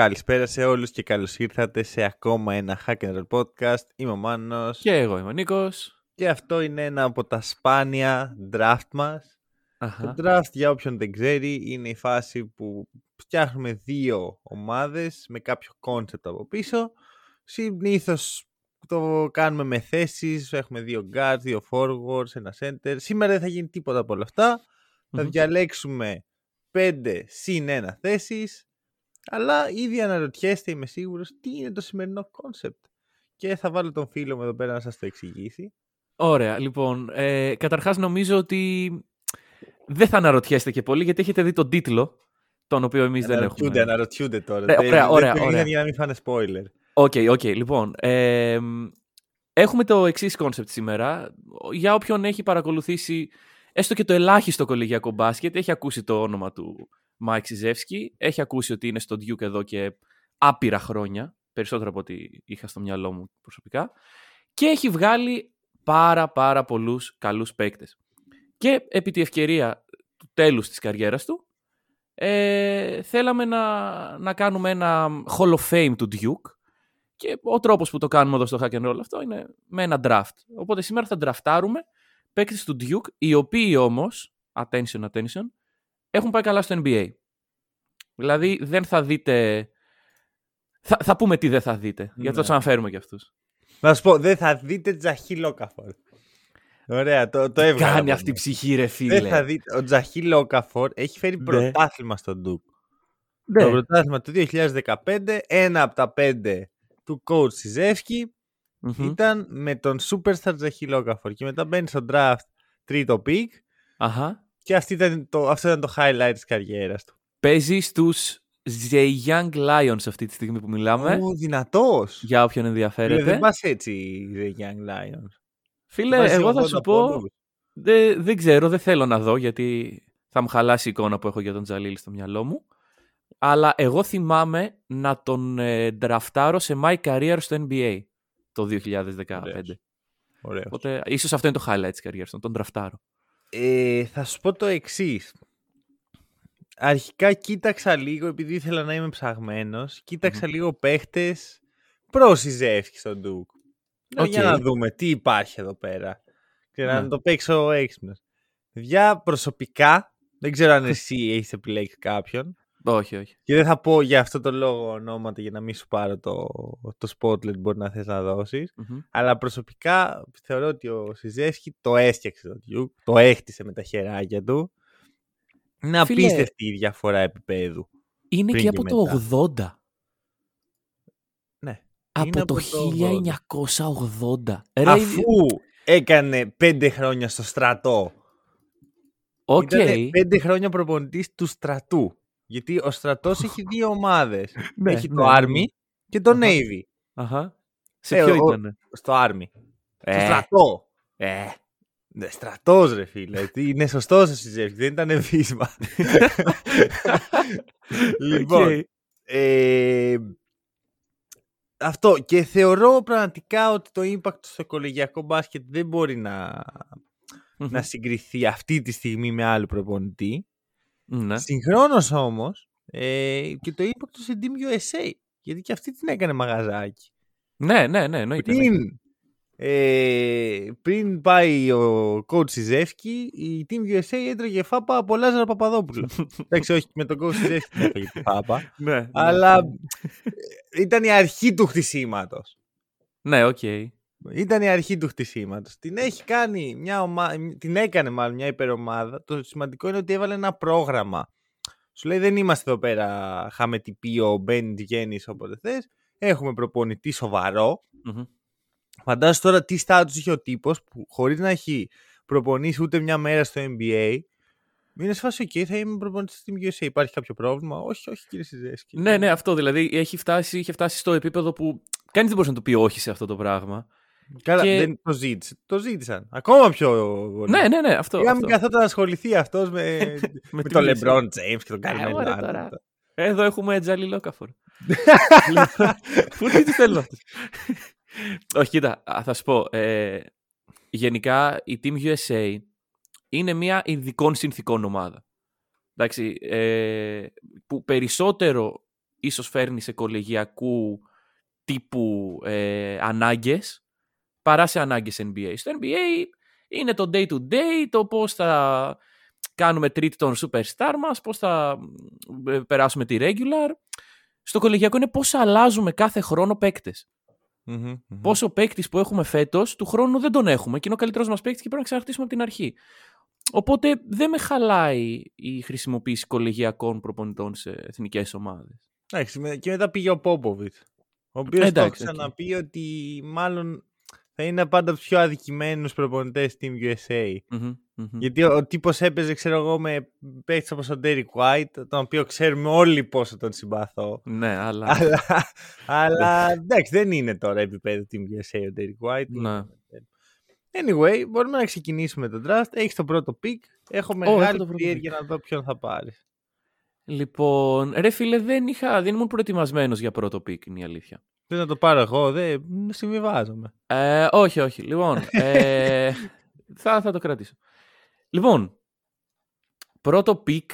Καλησπέρα σε όλους και καλώς ήρθατε σε ακόμα ένα Hack and Roll podcast. Είμαι ο Μάνος Και εγώ είμαι ο Νίκος. και αυτό είναι ένα από τα σπάνια draft μας. Αχα. Το draft για όποιον δεν ξέρει είναι η φάση που φτιάχνουμε δύο ομάδες με κάποιο concept από πίσω. Συνήθως το κάνουμε με θέσεις, έχουμε δύο guards, δύο forwards, ένα center. Σήμερα δεν θα γίνει τίποτα από όλα αυτά. Θα Μμμ. διαλέξουμε πέντε συν ένα θέσεις. Αλλά ήδη αναρωτιέστε, είμαι σίγουρος, τι είναι το σημερινό concept. Και θα βάλω τον φίλο μου εδώ πέρα να σας το εξηγήσει. Ωραία, λοιπόν. Ε, καταρχάς νομίζω ότι δεν θα αναρωτιέστε και πολύ γιατί έχετε δει τον τίτλο, τον οποίο εμείς δεν Αναρωτιούνται, έχουμε. αναρωτιούνται τώρα. Ωραία, Δεν- ωραία, δεν ωραία, το είδαν ωραία. για να μην φάνε spoiler. OK, OK, λοιπόν. Ε, έχουμε το εξής concept σήμερα. Για όποιον έχει παρακολουθήσει έστω και το ελάχιστο κολεγιακό μπάσκετ, έχει ακούσει το όνομα του Μάικ Σιζεύσκι, έχει ακούσει ότι είναι στο Duke εδώ και άπειρα χρόνια, περισσότερο από ό,τι είχα στο μυαλό μου προσωπικά, και έχει βγάλει πάρα πάρα πολλούς καλούς παίκτες. Και επί τη ευκαιρία του τέλους της καριέρας του, ε, θέλαμε να, να κάνουμε ένα Hall of Fame του Duke και ο τρόπος που το κάνουμε εδώ στο Hack and Roll αυτό είναι με ένα draft. Οπότε σήμερα θα draftάρουμε παίκτες του Duke, οι οποίοι όμως, attention, attention, έχουν πάει καλά στο NBA. Δηλαδή δεν θα δείτε... Θα, θα πούμε τι δεν θα δείτε, γιατί θα Ναι. τους αναφέρουμε και αυτούς. Να σου πω, δεν θα δείτε Τζαχί Λόκαφορ. Ωραία, το, το έβγαλα. Κάνει από αυτή η μέσα. ψυχή ρε φίλε. Δεν θα δείτε. Ο Τζαχί Λόκαφορ έχει φέρει Ναι. πρωτάθλημα στον Ντουκ. Ναι. Το πρωτάθλημα του 2015, ένα από τα πέντε του coach Σιζεύσκι Μμμ. ήταν με τον superstar Τζαχί Λόκαφορ. Και μετά μπαίνει στο draft τρίτο pick Αχα. Και αυτή ήταν το, αυτό ήταν το highlight της καριέρας του. Παίζεις στους The Young Lions αυτή τη στιγμή που μιλάμε. Ω, δυνατός. Για όποιον Φίλε, ενδιαφέρεται. δεν πας έτσι, The Young Lions. Φίλε, Βάζει εγώ θα 80 σου πω. πόντους. Δεν, δεν ξέρω, δεν θέλω να δω γιατί θα μου χαλάσει η εικόνα που έχω για τον Τζαλίλ στο μυαλό μου. Αλλά εγώ θυμάμαι να τον ε, ντραφτάρω σε my career στο NBA το 2015. Ωραίος. Ωραίος. Οπότε ίσως αυτό είναι το highlight της καριέρας του, τον ντραφτάρω. Ε, θα σου πω το εξής. Αρχικά κοίταξα λίγο, επειδή ήθελα να είμαι ψαγμένος, κοίταξα λίγο παίχτες προ Σιζεύσκι στον Duke. Λέω, Για Οκ. να δούμε τι υπάρχει εδώ πέρα. Και να Ναι. το παίξω έξυπνος. Για προσωπικά, δεν ξέρω αν εσύ έχεις επιλέξει κάποιον. Όχι, όχι. Και δεν θα πω για αυτό το λόγο ονόματα για να μην σου πάρω το, το spotlight μπορεί να θες να δώσεις. Μμμ. Αλλά προσωπικά θεωρώ ότι ο Σιζεύσκι το έστιαξε το Duke, το έχτισε με τα χεράκια του. Είναι Φίλε, απίστευτη η διαφορά επίπεδου. Είναι Πριν και και από το 80. Ναι. Είναι Από το από το 1980. Ρε, Αφού έκανε πέντε χρόνια στο στρατό. Οκ. Ήτανε πέντε χρόνια προπονητής του στρατού. Γιατί ο στρατός έχει δύο ομάδες. Ναι, έχει ναι, το ναι, Army ναι. και το Αχα. Navy. Αχα. Σε Ε, ποιο ο- ήταν. Στο Army. Στο Ε, στρατό. ε. Ναι, στρατός ρε φίλε. Τι, Είναι σωστός ο Σιζεύσκι, δεν ήταν βύσμα. λοιπόν, Οκ. Ε, αυτό και θεωρώ πραγματικά ότι το impact στο κολεγιακό μπάσκετ δεν μπορεί να, Μμμ. να συγκριθεί αυτή τη στιγμή με άλλο προπονητή. Ναι. Συγχρόνως όμως ε, και το impact του σε Team USA γιατί και αυτή την έκανε μαγαζάκι. Ναι, ναι, ναι, εννοείται. εννοείται. Πριν, ε, πριν πάει ο coach Σιζεύσκι η Team USA έτρωγε φάπα από Λάζαρο Παπαδόπουλο. Εντάξει όχι με τον coach Σιζεύσκι δεν έφαγε τη φάπα. Ναι, ναι. αλλά ε, ήταν η αρχή του χτισήματος. Ναι, οκ. Ήταν η αρχή του χτισήματος. Την έχει κάνει μια ομάδα, την έκανε μάλλον μια υπερομάδα. Το σημαντικό είναι ότι έβαλε ένα πρόγραμμα. Σου λέει δεν είμαστε εδώ πέρα χαμαιτυπείο, μπαίνει, βγαίνει όποτε θες. Έχουμε προπονητή σοβαρό. Μμμ. Φαντάζομαι τώρα τι στάτους είχε ο τύπος που χωρίς να έχει προπονήσει ούτε μια μέρα στο NBA. Είναι σε φάση, OK, θα είμαι προπονητής στην USA. Υπάρχει κάποιο πρόβλημα; Όχι, όχι, κύριε Σιζέσκι. Ναι, ναι, αυτό δηλαδή έχει φτάσει, είχε φτάσει στο επίπεδο που Κανείς δεν μπορούσε να του πει όχι σε αυτό το πράγμα. Καλά, Και- δεν το ζήτησε. Το ζήτησαν. Ακόμα πιο πολύ. Ναι, ναι, ναι, αυτό. Για μην αυτό. καθόταν να ασχοληθεί αυτός με, με την τον πίεση. LeBron James και τον Κάρι Ε, ωραία, Μελάν. τώρα. Εδώ έχουμε Jahlil Okafor. Λοιπόν, Πού τι τους θέλω αυτούς. Όχι, κοίτα, α, θα σου πω. ε, γενικά η Team USA είναι μια ειδικών συνθήκων ομάδα. Εντάξει, ε, που περισσότερο ίσως φέρνει σε κολεγιακού τύπου ε, ανάγκες παρά σε ανάγκες NBA. Στο NBA είναι το day to day, το πώς θα κάνουμε treat τον superstar μας, πώς θα ε, περάσουμε τη regular. Στο κολεγιακό είναι πώς αλλάζουμε κάθε χρόνο παίκτες. Μμμ, μμμ. Πόσο παίκτης που έχουμε φέτος, του χρόνου δεν τον έχουμε. Και είναι ο καλύτερος μας παίκτης και πρέπει να ξαναρχίσουμε από την αρχή. Οπότε δεν με χαλάει η χρησιμοποίηση κολεγιακών προπονητών σε εθνικές ομάδες. Εντάξει, με- και μετά πήγε ο Πόποβιτς. Ο οποίος το Εντάξει, έχει οκ. ξαναπεί ότι μάλλον θα είναι πάντα από τους πιο αδικημένους προπονητές Team USA. Γιατί ο, ο τύπος έπαιζε, ξέρω εγώ, με παίκτη όπως ο Derek White, τον οποίο ξέρουμε όλοι πόσο τον συμπαθώ. Ναι, αλλά. αλλά, αλλά εντάξει, δεν είναι τώρα επίπεδο Team USA ο Derek White. ναι. Anyway, μπορούμε να ξεκινήσουμε το draft. Έχεις το πρώτο pick. Έχω έχω μεγάλη το πρώτο περιέργεια να δω ποιον θα πάρεις. Λοιπόν, ρε φίλε, δεν, είχα, δεν ήμουν προετοιμασμένος για πρώτο pick, είναι η αλήθεια. Δεν να το πάρω εγώ, δεν συμβιβάζομαι. Ε, όχι, όχι. Λοιπόν, ε, θα, θα το κρατήσω. Λοιπόν, πρώτο pick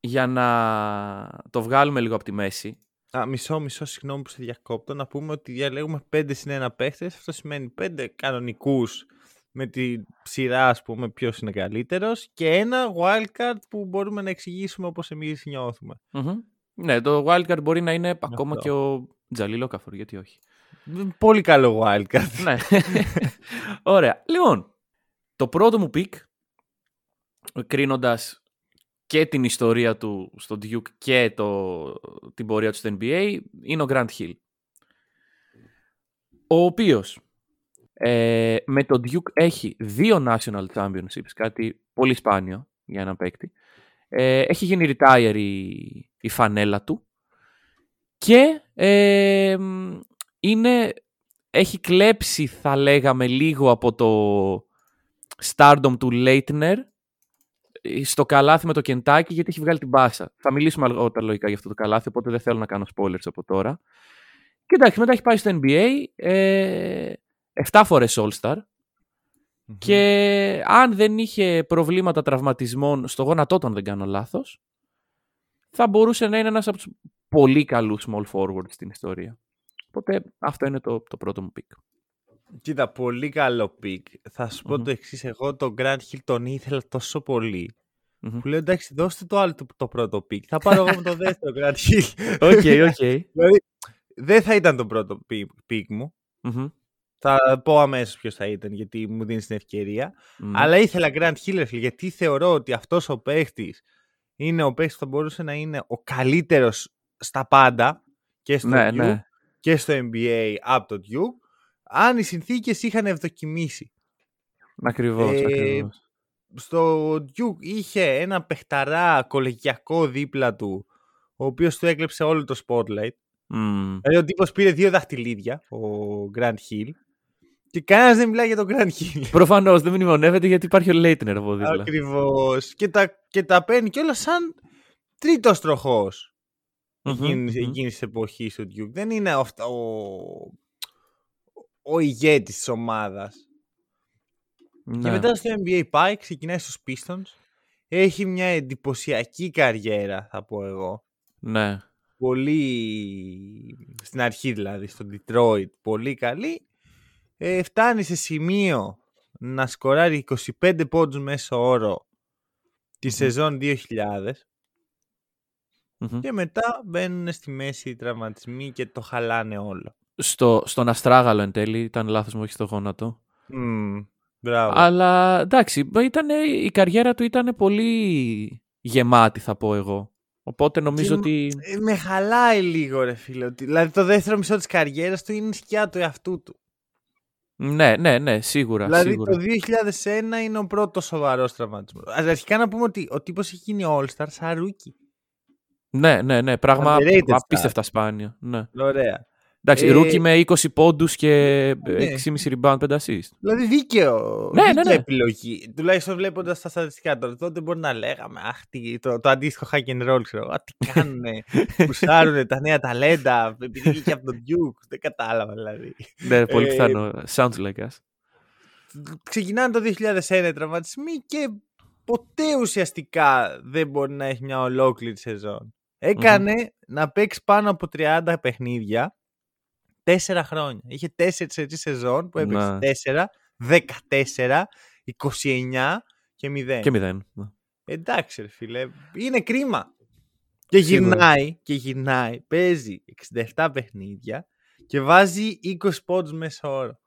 για να το βγάλουμε λίγο από τη μέση. Α, μισό, μισό, συγγνώμη που σε διακόπτω. Να πούμε ότι διαλέγουμε 5 συν 1 παίχτες. Αυτό σημαίνει 5 κανονικούς με τη σειρά, ας πούμε, ποιος είναι καλύτερος. Και ένα wildcard που μπορούμε να εξηγήσουμε όπως εμείς νιώθουμε. Μμμ. Ναι, το wildcard μπορεί να είναι ακόμα Αυτό. και ο Τζαλίλο Καφόρ, γιατί όχι. Πολύ καλό wildcard. ναι. Ωραία. Λοιπόν, το πρώτο μου pick, κρίνοντας και την ιστορία του στο Duke και το, την πορεία του στο NBA, είναι ο Grant Hill. Ο οποίος ε, με το Duke έχει δύο National Championships, κάτι πολύ σπάνιο για έναν παίκτη. Ε, έχει γίνει retire η, η φανέλα του και ε, μ, είναι, έχει κλέψει θα λέγαμε λίγο από το stardom του Leitner ε, στο καλάθι με το Κεντάκι γιατί έχει βγάλει την μπάσα. Θα μιλήσουμε αργότερα λογικά για αυτό το καλάθι οπότε δεν θέλω να κάνω spoilers από τώρα. Και εντάξει μετά έχει πάει στο NBA ε, 7 φορές All-Star και αν δεν είχε προβλήματα τραυματισμών στο γόνατό του, αν δεν κάνω λάθος, θα μπορούσε να είναι ένας από τους πολύ καλούς small forward στην ιστορία. Οπότε αυτό είναι το, το πρώτο μου pick. Κοίτα, πολύ καλό pick. Θα σου πω Μμμ. το εξής. Εγώ τον Grant Hill τον ήθελα τόσο πολύ. Μμμ. Που λέω εντάξει, δώστε το άλλο το, το πρώτο pick. Θα πάρω εγώ με το δεύτερο Grant Hill. Ok, ok. δηλαδή, δεν θα ήταν το πρώτο pick, pick μου. Μμμ. Θα πω αμέσως ποιος θα ήταν, γιατί μου δίνει την ευκαιρία. Μμμ. Αλλά ήθελα Grant Hill, ρε φίλε, γιατί θεωρώ ότι αυτός ο παίχτης είναι ο παίχτης που θα μπορούσε να είναι ο καλύτερος στα πάντα και στο Ναι, Duke ναι. και στο NBA από το Duke, αν οι συνθήκες είχαν ευδοκιμήσει. Ακριβώς, Ε, ακριβώς. Στο Duke είχε ένα παιχταρά κολεγιακό δίπλα του, ο οποίος του έκλεψε όλο το spotlight. Μμμ. Δηλαδή ο τύπος πήρε δύο δαχτυλίδια, ο Grant Hill, και κανένας δεν μιλάει για τον Grant Hill. Προφανώς δεν μνημονεύεται γιατί υπάρχει ο Λέιτνερ από δίπλα. Ακριβώς. Και τα, και τα παίρνει κιόλας σαν τρίτος τροχός Μμμ, εκείνης, μμμ. εκείνης της εποχής του Duke. Δεν είναι αυτό ο, ο ηγέτης της ομάδας. Και Ναι. μετά στο NBA πάει, ξεκινάει στους Pistons. Έχει μια εντυπωσιακή καριέρα, θα πω εγώ. Ναι. Πολύ, στην αρχή δηλαδή, στο Detroit, πολύ καλή. Ε, φτάνει σε σημείο να σκοράρει 25 πόντους μέσω όρο τη Μμμ. σεζόν 2000 Μμμ. και μετά μπαίνουν στη μέση οι τραυματισμοί και το χαλάνε όλο. Στο, στον Αστράγαλο εν τέλει ήταν λάθος μου, όχι στο γόνατο. Μμμ, μπράβο. Αλλά εντάξει, ήτανε, η καριέρα του ήταν πολύ γεμάτη θα πω εγώ. Οπότε νομίζω Και ότι... Ε, με χαλάει λίγο ρε φίλε. ότι- Δηλαδή το δεύτερο μισό της καριέρας του είναι η σκιά του εαυτού του. Ναι, ναι, ναι, σίγουρα. Δηλαδή σίγουρα. το 2001 είναι ο πρώτος σοβαρός τραυματισμός. Αρχικά να πούμε ότι ο τύπος έχει γίνει All-Star σαν rookie. Ναι, ναι, ναι, πράγμα Underrated star. απίστευτα σπάνιο. Ναι. Ωραία. Εντάξει, Ε, rookie με 20 πόντους και Ναι. 6,5 rebound, 5 assist. Δηλαδή δίκαιο. Ναι, ναι, δίκαια ναι. επιλογή. Τουλάχιστον βλέποντας τα στατιστικά τώρα. Τότε μπορεί να λέγαμε Αχ, τι, το, το αντίστοιχο hack and roll, ξέρω. εγώ. Α, τι κάνουνε. Πουσάρουνε τα νέα ταλέντα. Επειδή βγήκε από τον Duke. Δεν κατάλαβα δηλαδή. ναι, πολύ Ε, πιθανό. Sounds like us. Ξεκινάνε το 2001 οι τραυματισμοί και ποτέ ουσιαστικά δεν μπορεί να έχει μια ολόκληρη σεζόν. Εκανε να παίξει πάνω από 30 παιχνίδια τέσσερα χρόνια. Είχε τέσσερις έτσι σεζόν που έπαιξε Να. 4, 14, 29 και 0. Και 0. ναι. Εντάξει ρε φίλε, είναι κρίμα. Και Σίγουρα. γυρνάει, και γυρνάει, παίζει 67 παιχνίδια και βάζει 20 πόντους μέσα όρο.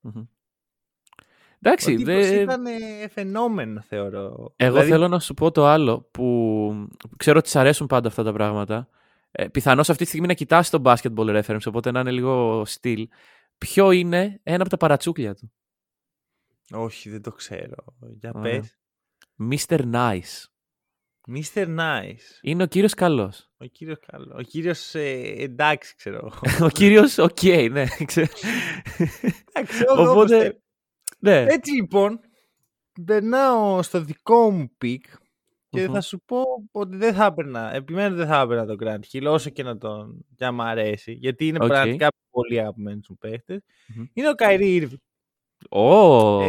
Μμμ. Ο Εντάξει, τύπος δε... ήταν ε, φαινόμενο θεωρώ. εγώ Δηλαδή, θέλω να σου πω το άλλο που ξέρω ότι σ' αρέσουν πάντα αυτά τα πράγματα. Ε, πιθανώς αυτή τη στιγμή να κοιτάσει το basketball reference, οπότε να είναι λίγο στυλ. Ποιο είναι ένα από τα παρατσούκλια του; Όχι, δεν το ξέρω. Για Ωραία. πες. Mr. Nice. Mr. Nice. Είναι ο κύριος καλός. Ο κύριος καλός. Ο κύριος ε, εντάξει ξέρω. ο κύριος οκ, ναι. ξέρω. εντάξει, εγώ όπως Οπότε, θέλω. ναι. Έτσι λοιπόν, περνάω στο δικό μου pick και Μμμ. θα σου πω ότι δεν θα έπαιρνα, επιμένω δεν θα έπαιρνα τον Grant Hill όσο και να τον και να μ' αρέσει, γιατί είναι Οκ. πραγματικά πολύ αγαπημένοι μου παίχτες. Μμμ. Είναι ο Kyrie Irving. Ω. Ε,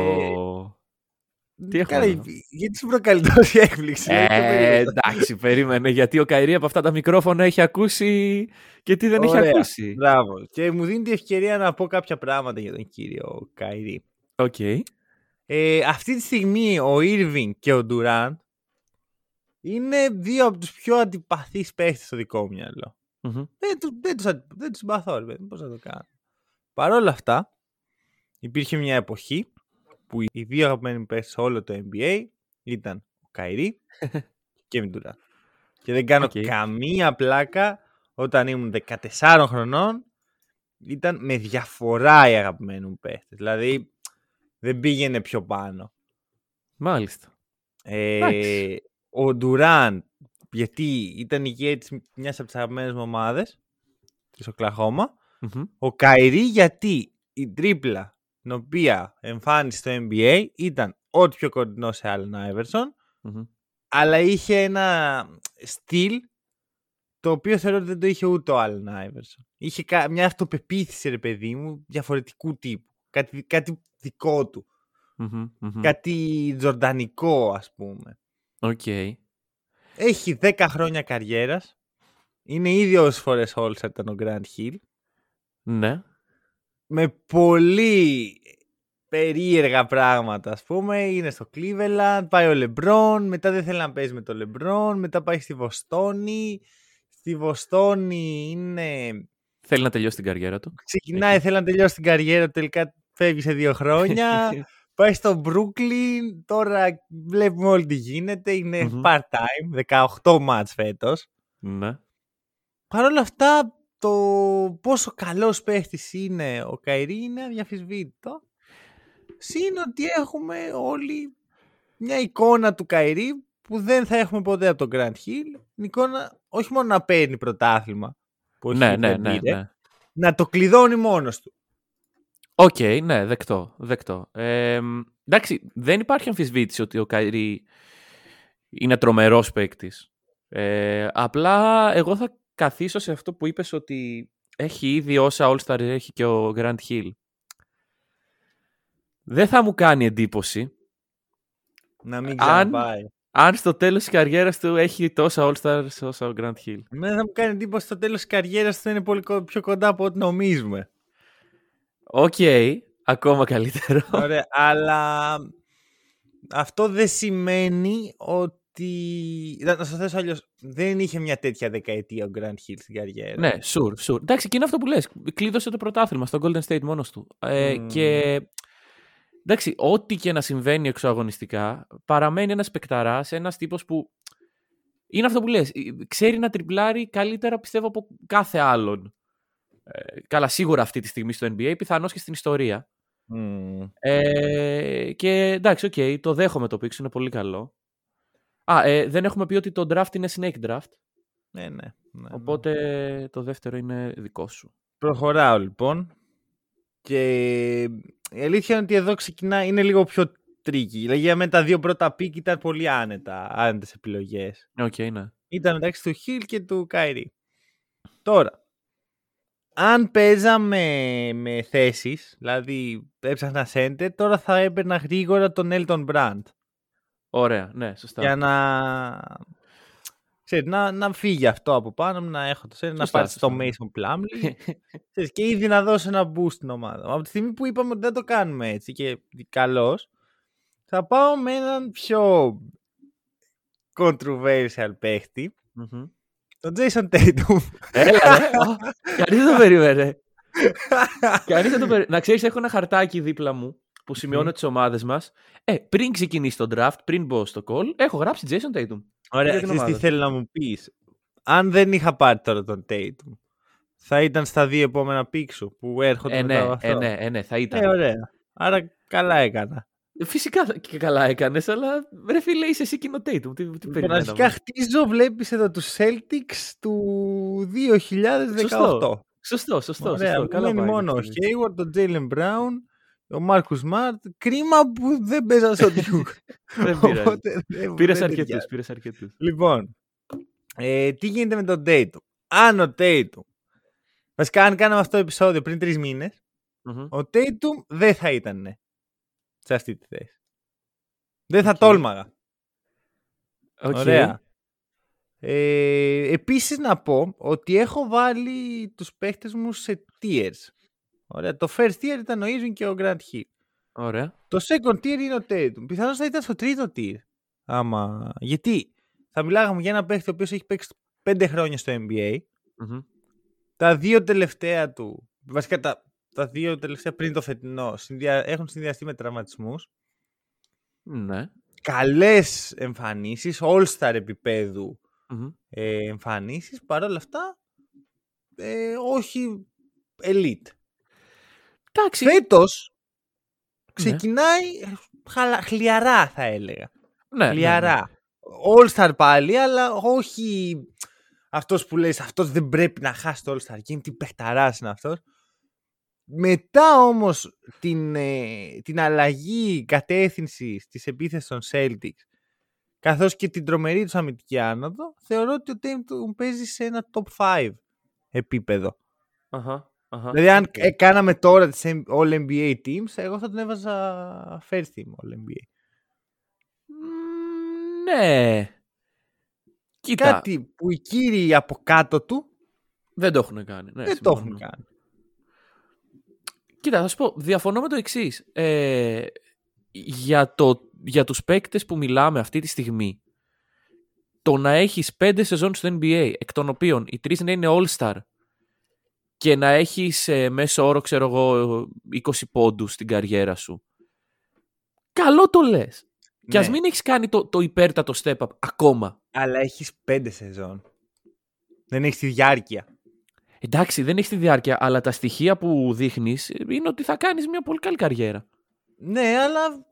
Τι έχουμε Καλά, εδώ; γιατί σου προκαλεί τόση έκπληξη. δηλαδή, το Ε, περίμενα. εντάξει, περίμενε. Γιατί ο Kyrie από αυτά τα μικρόφωνα έχει ακούσει και τι δεν έχει Ωραία. ακούσει. Μπράβο. Και μου δίνει τη ευκαιρία να πω κάποια πράγματα για τον κύριο Kyrie. Οκ. Ε, αυτή τη στιγμή ο Irving και ο Durant είναι δύο από τους πιο αντιπαθείς παίχτες στο δικό μου μυαλό. Μμμ. Δεν, τους- δεν, τους, αντι- δεν τους συμπαθώ, ρε παιδί, πώς να το κάνω. Παρ' όλα αυτά, υπήρχε μια εποχή που οι δύο αγαπημένοι μου παίχτες σε όλο το NBA ήταν ο Kyrie και ο Kevin Durant. Και δεν κάνω Οκ. καμία πλάκα όταν ήμουν 14 χρονών ήταν με διαφορά οι αγαπημένοι μου παίχτες. Δηλαδή δεν πήγαινε πιο πάνω. Μάλιστα. Ε, Εντάξει. Ο Ντουράν, γιατί ήταν ηγέτης μιας από τις αγαπημένες μου ομάδες της Οκλαχώμα. Μμμ. Ο Καϊρή γιατί η τρίπλα την οποία εμφάνισε στο NBA ήταν ό,τι πιο κοντινό σε Allen Iverson Μμμ. αλλά είχε ένα στυλ το οποίο θεωρώ ότι δεν το είχε ούτε ο Allen Iverson. Είχε κα- μια αυτοπεποίθηση, ρε παιδί μου, διαφορετικού τύπου. Κάτι, κάτι δικό του. Μμμ. Μμμ. Κάτι τζορντανικό, ας πούμε. Οκ. Έχει 10 χρόνια καριέρας. Είναι ήδη όσες φορές All-Star ήταν ο Grant Hill. Ναι. Με πολύ περίεργα πράγματα, ας πούμε. Είναι στο Cleveland, πάει ο LeBron, μετά δεν θέλει να παίζει με το LeBron, μετά πάει στη Βοστόνη. Στη Βοστόνη είναι... Θέλει να τελειώσει την καριέρα του. Ξεκινάει, Εκεί. θέλει να τελειώσει την καριέρα, του, τελικά φεύγει σε δύο χρόνια. πάει στο Brooklyn, τώρα βλέπουμε όλη τι γίνεται. Είναι Μμμ. part-time, 18 μάτς φέτος. ναι. Παρ' όλα αυτά, το πόσο καλός παίχτης είναι ο Καϊρή είναι αδιαφυσβήτητο. Συν ότι έχουμε όλοι μια εικόνα του Καϊρή που δεν θα έχουμε ποτέ από τον Grand Hill. Μια εικόνα όχι μόνο να παίρνει πρωτάθλημα, που όχι, Ναι, ναι, δεν ναι, πήρε, ναι. να το κλειδώνει μόνος του. Οκ, ναι, δεκτό. δεκτό. Ε, μ, εντάξει, δεν υπάρχει αμφισβήτηση ότι ο Kyrie είναι τρομερός παίκτης. Ε, απλά εγώ θα καθίσω σε αυτό που είπες ότι έχει ήδη όσα All-Star έχει και ο Grant Hill. Δεν θα μου κάνει εντύπωση Να μην Αν- ξαναπάει. αν στο τέλος της καριέρας του έχει τόσα All-Stars όσα ο Grant Hill. Εμένα θα μου κάνει εντύπωση στο τέλος της καριέρας του είναι πολύ κο- πιο κοντά από ό,τι νομίζουμε. Οκ, ακόμα καλύτερο. Ωραία, αλλά αυτό δεν σημαίνει ότι. Να να στο θέσω αλλιώς, Δεν είχε μια τέτοια δεκαετία ο Grant Hill στην καριέρα. Ναι, sure, sure. Εντάξει, και είναι αυτό που λες. Κλείδωσε το πρωτάθλημα στο Golden State μόνος του. Ε, Μμμ. Και εντάξει, ό,τι και να συμβαίνει εξωαγωνιστικά, παραμένει ένας παικταράς, ένας τύπος που είναι αυτό που λες. ε, Ξέρει να ντριπλάρει καλύτερα, πιστεύω, από κάθε άλλον. Ε, καλά, σίγουρα αυτή τη στιγμή στο NBA, πιθανώς και στην ιστορία. Μμμ. Ε, και εντάξει, οκ, το δέχομαι το pick σου, είναι πολύ καλό. Α, ε, δεν έχουμε πει ότι το draft είναι snake draft, Ναι, ναι. ναι, ναι. οπότε το δεύτερο είναι δικό σου. Προχωράω λοιπόν. Και η αλήθεια είναι ότι εδώ ξεκινά, είναι λίγο πιο tricky. Δηλαδή για μένα τα δύο πρώτα pick ήταν πολύ άνετα, άνετες επιλογές. OK, okay, ναι. Ήταν μεταξύ του Χιλ και του Kyrie. Τώρα, αν παίζαμε με θέσεις, δηλαδή έψαχνα center, τώρα θα έπαιρνα γρήγορα τον Elton Brand. Ωραία, ναι, σωστά. Για να, ξέρεις, να, να φύγει αυτό από πάνω μου, να έχω το center, να πάρεις το Mason Plumlee ξέρεις, και ήδη να δώσω ένα boost στην ομάδα. Από τη στιγμή που είπαμε ότι δεν το κάνουμε έτσι και καλώς, θα πάω με έναν πιο controversial παιχτη τον Jason Tatum. Έλα, Κανείς δεν το περίμενε. Κανείς δεν το περίμενε. Να ξέρεις, έχω ένα χαρτάκι δίπλα μου που σημειώνω τις ομάδες μας. Ε, πριν ξεκινήσει το draft, πριν μπω στο call, έχω γράψει Jason Tatum. Ωραία, ξέρεις τι θέλω να μου πεις; Αν δεν είχα πάρει τώρα τον Tatum, θα ήταν στα δύο επόμενα πίξου που έρχονται ε, μετά ναι, ε, ναι, ε, ναι, θα ήταν. Ε, ωραία. Άρα καλά έκανα. Φυσικά και καλά έκανες, αλλά ρε φίλε, είσαι εσύ κοινό Τι, τι λοιπόν, αρχικά χτίζω, βλέπεις εδώ τους Celtics του 2018. Σωστό, σωστό, σωστό. Ωραία, σωστό. Καλά είναι μόνο ο Hayward, ο Jalen Brown, ο Μάρκου Μαρτ. Κρίμα που δεν παίζα στο Duke. δεν πειράζει. Πήρες αρκετούς. Πήρες αρκετούς. Λοιπόν, ε, τι γίνεται με τον Tatum; Αν ο Tatum. Βασικά, αν κάναμε αυτό το επεισόδιο πριν τρεις μήνες, mm-hmm. ο Tatum δεν θα ήταν σε αυτή τη θέση. Δεν θα okay. τόλμαγα. Okay. Ωραία. Ε, επίσης να πω ότι έχω βάλει τους παίχτες μου σε tiers. Ωραία. Το first tier ήταν ο Irving και ο Grant Hill. Ωραία. Το second tier είναι ο Tatum. Πιθανώς θα ήταν στο τρίτο tier. Άμα... Γιατί θα μιλάγαμε για ένα παίχτη ο οποίος έχει παίξει πέντε χρόνια στο NBA. mm Τα δύο τελευταία του, βασικά τα, τα δύο τελευταία πριν το φετινό έχουν συνδυαστεί με τραυματισμούς. Ναι. Καλές εμφανίσεις, all-star επίπεδου mm-hmm. ε, εμφανίσεις, παρόλα αυτά ε, όχι elite. Εντάξει. Φέτος ναι. ξεκινάει χαλα, χλιαρά θα έλεγα. Ναι, χλιαρά. Ναι, ναι. All-star πάλι, αλλά όχι αυτός που λες αυτός δεν πρέπει να χάσει το All-Star Game, τι παιχταράς είναι αυτός. Μετά όμως την, ε, την αλλαγή κατεύθυνση της επίθεσης των Celtics καθώς και την τρομερή τους αμυντική άνοδο, θεωρώ ότι ο Tatum παίζει σε ένα top 5 επίπεδο. Uh-huh, uh-huh. Δηλαδή αν okay. κάναμε τώρα τις All NBA teams, εγώ θα τον έβαζα first team All NBA. Mm, ναι. Κοίτα. Κάτι που οι κύριοι από κάτω του δεν το έχουν κάνει. Ναι, δεν το έχουν κάνει. Κοίτα, θα σου πω, διαφωνώ με το εξής. Ε, για, το, για τους παίκτες που μιλάμε αυτή τη στιγμή, το να έχεις πέντε σεζόν στο NBA, εκ των οποίων οι τρεις να είναι all-star και να έχεις ε, μέσω όρο, ξέρω εγώ, 20 πόντους στην καριέρα σου, καλό το λες. Ναι. Και ας μην έχεις κάνει το, το υπέρτατο step-up ακόμα. Αλλά έχεις πέντε σεζόν. Δεν έχεις τη διάρκεια. Εντάξει, δεν έχεις τη διάρκεια, αλλά τα στοιχεία που δείχνεις είναι ότι θα κάνεις μια πολύ καλή καριέρα. Ναι, αλλά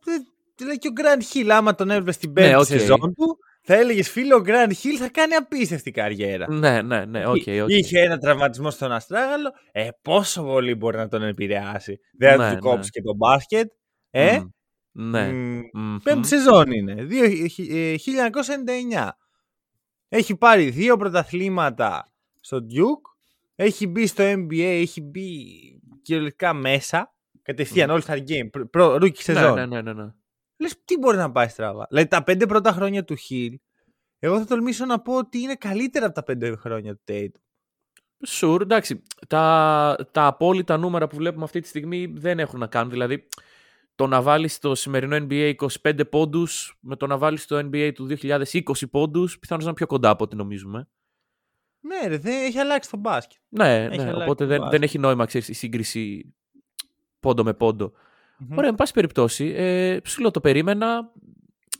λέει και ο Grant Hill, άμα τον έβλεπε στην πέμπτη ναι, okay. σεζόν του, θα έλεγες φίλο, ο Grant Hill θα κάνει απίστευτη καριέρα. Ναι, ναι, ναι, OK. Okay, okay. Είχε ένα τραυματισμό στον Αστράγαλο. Ε, πόσο πολύ μπορεί να τον επηρεάσει. Δεν θα ναι, του κόψει ναι. και το μπάσκετ. Ε, mm, ναι. Mm, πέμπτη σεζόν είναι. 1999. Ε, έχει πάρει δύο πρωταθλήματα στο Duke έχει μπει στο NBA, έχει μπει κυριολεκτικά μέσα. Κατευθείαν mm. All-Star Game, προ, rookie σεζόν. Ναι, ναι, ναι, ναι. Λες τι μπορεί να πάει στραβά. Δηλαδή τα πέντε πρώτα χρόνια του Hill, εγώ θα τολμήσω να πω ότι είναι καλύτερα από τα πέντε χρόνια του Tate. Sure, εντάξει. Τα, τα απόλυτα νούμερα που βλέπουμε αυτή τη στιγμή δεν έχουν να κάνουν. Δηλαδή, το να βάλεις στο σημερινό NBA 25 πόντους με το να βάλεις στο NBA του 2020 πόντους, πιθανώς να είναι πιο κοντά από ό,τι νομίζουμε. Ναι, ρε, δεν έχει αλλάξει το μπάσκετ. Ναι, ναι οπότε δεν, δεν έχει νόημα ξέρεις, η σύγκριση πόντο με πόντο. Mm-hmm. Ωραία, με πάση περιπτώσει, ε, σου λέω το περίμενα.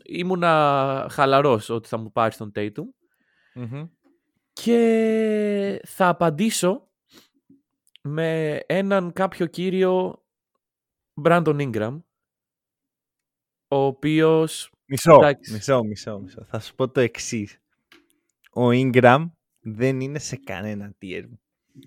Ήμουνα χαλαρός ότι θα μου πάρει τον Tatum. Mm-hmm. Και θα απαντήσω με έναν κάποιο κύριο Brandon Ingram ο οποίος... Μισό, μισό, μισό, μισό. Θα σου πω το εξής. Ο Ingram δεν είναι σε κανένα tier μου.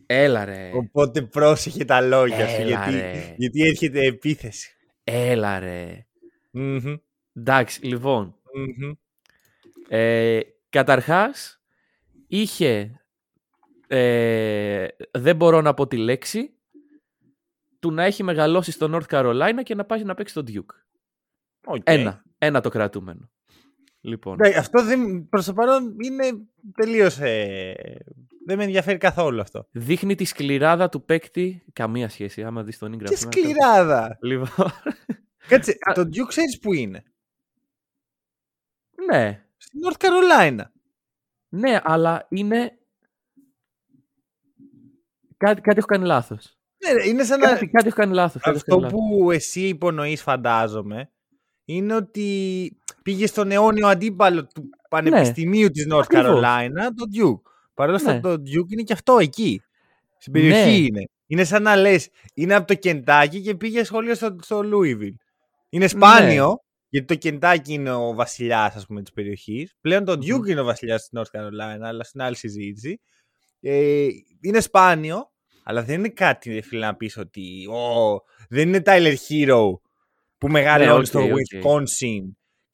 Έλα ρε. Οπότε πρόσεχε τα λόγια σου, Έλα, γιατί, ρε. γιατί έρχεται επίθεση. Έλα ρε. Μμμ, Εντάξει, λοιπόν. μμμ. Ε, καταρχάς, είχε, ε, δεν μπορώ να πω τη λέξη, του να έχει μεγαλώσει στο North Carolina και να πάει να παίξει στο Duke. OK. Ένα. Ένα το κρατούμενο. Λοιπόν. Ναι, αυτό δεν, προς το παρόν είναι τελείως... ε, δεν με ενδιαφέρει καθόλου αυτό. Δείχνει τη σκληράδα του παίκτη. Καμία σχέση. Άμα δεις τον Ingram. Και σήμερα, σκληράδα. Λοιπόν. Κάτσε, Α- το Duke ξέρεις που είναι; ναι. Στη North Carolina. Ναι, αλλά είναι. Κάτι, κάτι έχω κάνει λάθος. Ναι, ρε, είναι σαν να... Κάτι, κάτι έχω κάνει λάθος. Κάτι έχω Αυτό κάνει λάθος. που εσύ υπονοείς φαντάζομαι είναι ότι πήγε στον αιώνιο αντίπαλο του Πανεπιστημίου της North Ναι. Ακριβώς. Carolina, το Duke. Παρ' όλα αυτά Ναι. το Duke είναι και αυτό εκεί. Στην περιοχή Ναι. είναι. Είναι σαν να λες, είναι από το Κεντάκι και πήγε σχολείο στο, στο Louisville. Είναι σπάνιο, Ναι. γιατί το Κεντάκι είναι ο βασιλιάς ας πούμε της περιοχής. Πλέον το Duke Μμμ. είναι ο βασιλιάς της North Carolina, αλλά στην άλλη συζήτηση. Ε, είναι σπάνιο, αλλά δεν είναι κάτι ρε φίλε να πεις ότι «Ω, δεν είναι Tyler Herro που μεγαλώνει Ναι, οκ, στο OK. Wisconsin.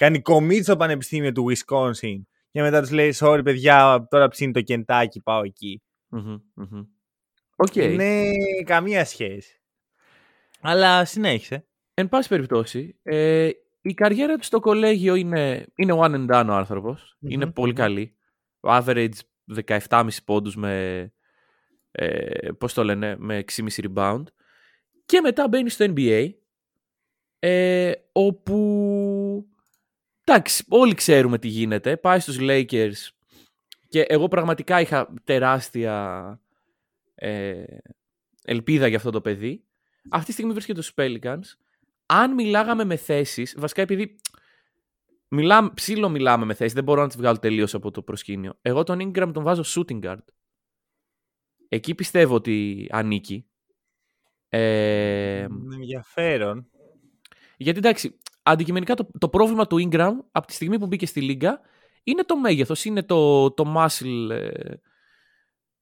Κάνει commit στο πανεπιστήμιο του Wisconsin. Και μετά τους λέει sorry παιδιά τώρα ψήνει το Κεντάκι πάω εκεί. Μμμ, μμμ. Οκ. Είναι καμία σχέση. Αλλά συνέχισε. Εν πάση περιπτώσει, ε, η καριέρα του στο κολέγιο είναι, είναι one and done ο ανθρωπος Είναι Μμμ, πολύ μμμ. καλή. Average 17,5 πόντους με, ε, πώς το λένε, με 6,5 rebound. Και μετά μπαίνει στο NBA, ε, όπου, εντάξει, όλοι ξέρουμε τι γίνεται. Πάει στους Lakers και εγώ πραγματικά είχα τεράστια ε, ελπίδα για αυτό το παιδί. Αυτή τη στιγμή βρίσκεται στους Pelicans. Αν μιλάγαμε με θέσεις, βασικά επειδή μιλάμε, ψήλο μιλάμε με θέσεις, δεν μπορώ να τις βγάλω τελείως από το προσκήνιο. Εγώ τον Ingram τον βάζω shooting guard. Εκεί πιστεύω ότι ανήκει. Ε, Με ενδιαφέρον. γιατί εντάξει, αντικειμενικά το, το πρόβλημα του Ingram από τη στιγμή που μπήκε στη Λίγκα είναι το μέγεθος, είναι το, το muscle ε,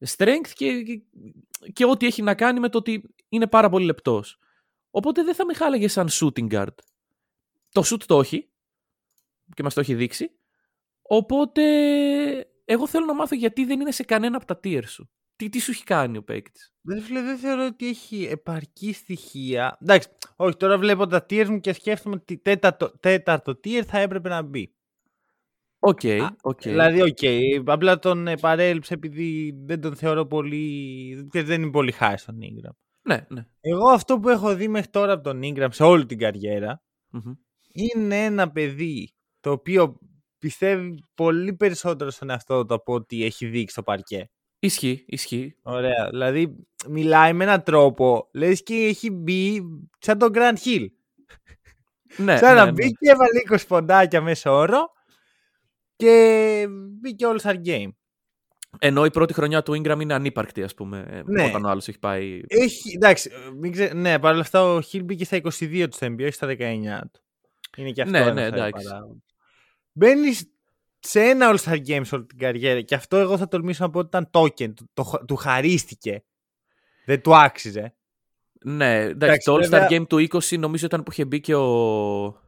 strength και, και, και ό,τι έχει να κάνει με το ότι είναι πάρα πολύ λεπτός. Οπότε δεν θα με χάλαγε σαν shooting guard. Το shoot το έχει και μας το έχει δείξει. Οπότε εγώ θέλω να μάθω γιατί δεν είναι σε κανένα από τα tier σου. Τι, τι σου έχει κάνει ο παίκτης; Δεν, φίλε, δεν θεωρώ ότι έχει επαρκή στοιχεία. Εντάξει, όχι, τώρα βλέπω τα tiers μου και σκέφτομαι ότι τέταρτο, τέταρτο tier θα έπρεπε να μπει. Οκ, Α, οκ. Δηλαδή, οκ, απλά τον ε, παρέλειψε επειδή δεν τον θεωρώ πολύ. και δεν είμαι πολύ high στον Ingram. Ναι, ναι. Εγώ αυτό που έχω δει μέχρι τώρα από τον Ingram σε όλη την καριέρα Μμμ. είναι ένα παιδί το οποίο πιστεύει πολύ περισσότερο στον εαυτό του από ό,τι έχει δείξει στο παρκέ. Ισχύει, ισχύει. Ωραία. Δηλαδή, μιλάει με έναν τρόπο, λες και έχει μπει σαν τον Grand Hill. Ναι, σαν ναι, να ναι. μπει και έβαλε 20 ποντάκια μέσω όρο και μπήκε All Star Game. Ενώ η πρώτη χρονιά του Ingram είναι ανύπαρκτη, ας πούμε, ε, Ναι. όταν ο άλλος έχει πάει... Έχει, εντάξει, μην ξε... ναι, παρ' όλα αυτά ο Hill μπήκε στα 22 του στο NBA, όχι στα 19 του. Είναι και αυτό Ναι, ένας ναι, άλλος εντάξει. παράγοντας. Μπαίνεις σε ένα All Star Game σε όλη την καριέρα και αυτό εγώ θα τολμήσω να πω ότι ήταν token, του, το, του χαρίστηκε. Δεν του άξιζε. Ναι, εντάξει, Εντάξει, το All-Star βέβαια- Game του 20 νομίζω ήταν που είχε μπει και ο...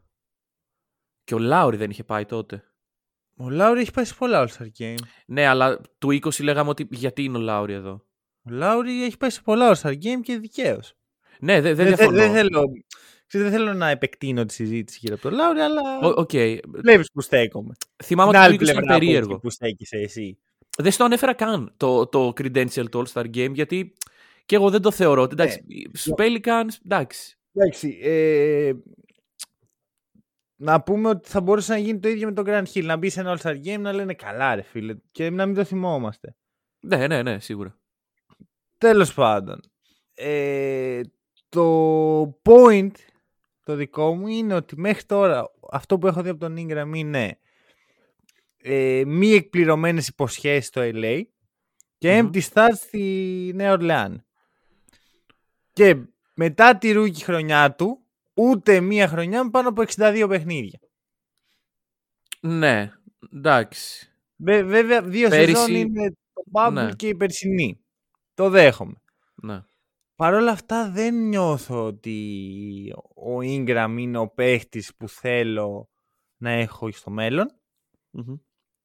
Και ο Λάουρι δεν είχε πάει τότε. Ο Λάουρι έχει πάει σε πολλά All Star Game. Ναι, αλλά του 20 λέγαμε ότι γιατί είναι ο Λάουρι εδώ. Ο Λάουρι έχει πάει σε πολλά All Star Game και δικαίως. Ναι, δεν δεν Δεν, θε- διαφωνώ. δεν θέλω, ξέρεις, δεν θέλω να επεκτείνω τη συζήτηση γύρω από τον Λάουρι, αλλά Ο- Οκ. βλέπεις που στέκομαι. Θυμάμαι Την ότι άλλη το 20 ήταν πλευρά από εκεί περίεργο. που στέκεσαι εσύ. Δεν στο ανέφερα καν το, το credential του All-Star Game γιατί και εγώ δεν το θεωρώ. ότι, Εντάξει, στους Pelicans, εντάξει. Εντάξει, ε, να πούμε ότι θα μπορούσε να γίνει το ίδιο με τον Grant Hill. Να μπει σε ένα All Star Game να λένε καλά, ρε φίλε, και να μην το θυμόμαστε. Ναι, ναι, ναι, σίγουρα. Τέλος πάντων, ε, το point το δικό μου είναι ότι μέχρι τώρα αυτό που έχω δει από τον Ingram είναι ε, μη εκπληρωμένες υποσχέσεις στο LA και Μμμ. empty stats στη Νέα Ορλεάν. Και μετά τη rookie χρονιά του, ούτε μία χρονιά με πάνω από 62 παιχνίδια. Ναι, εντάξει. Βέ- βέβαια, δύο Πέρυσι- σεζόν είναι το Bubble ναι. και η περσινή. Το δέχομαι. Ναι. Παρ' όλα αυτά δεν νιώθω ότι ο Ingram είναι ο παίχτης που θέλω να έχω στο μέλλον. Μμμ.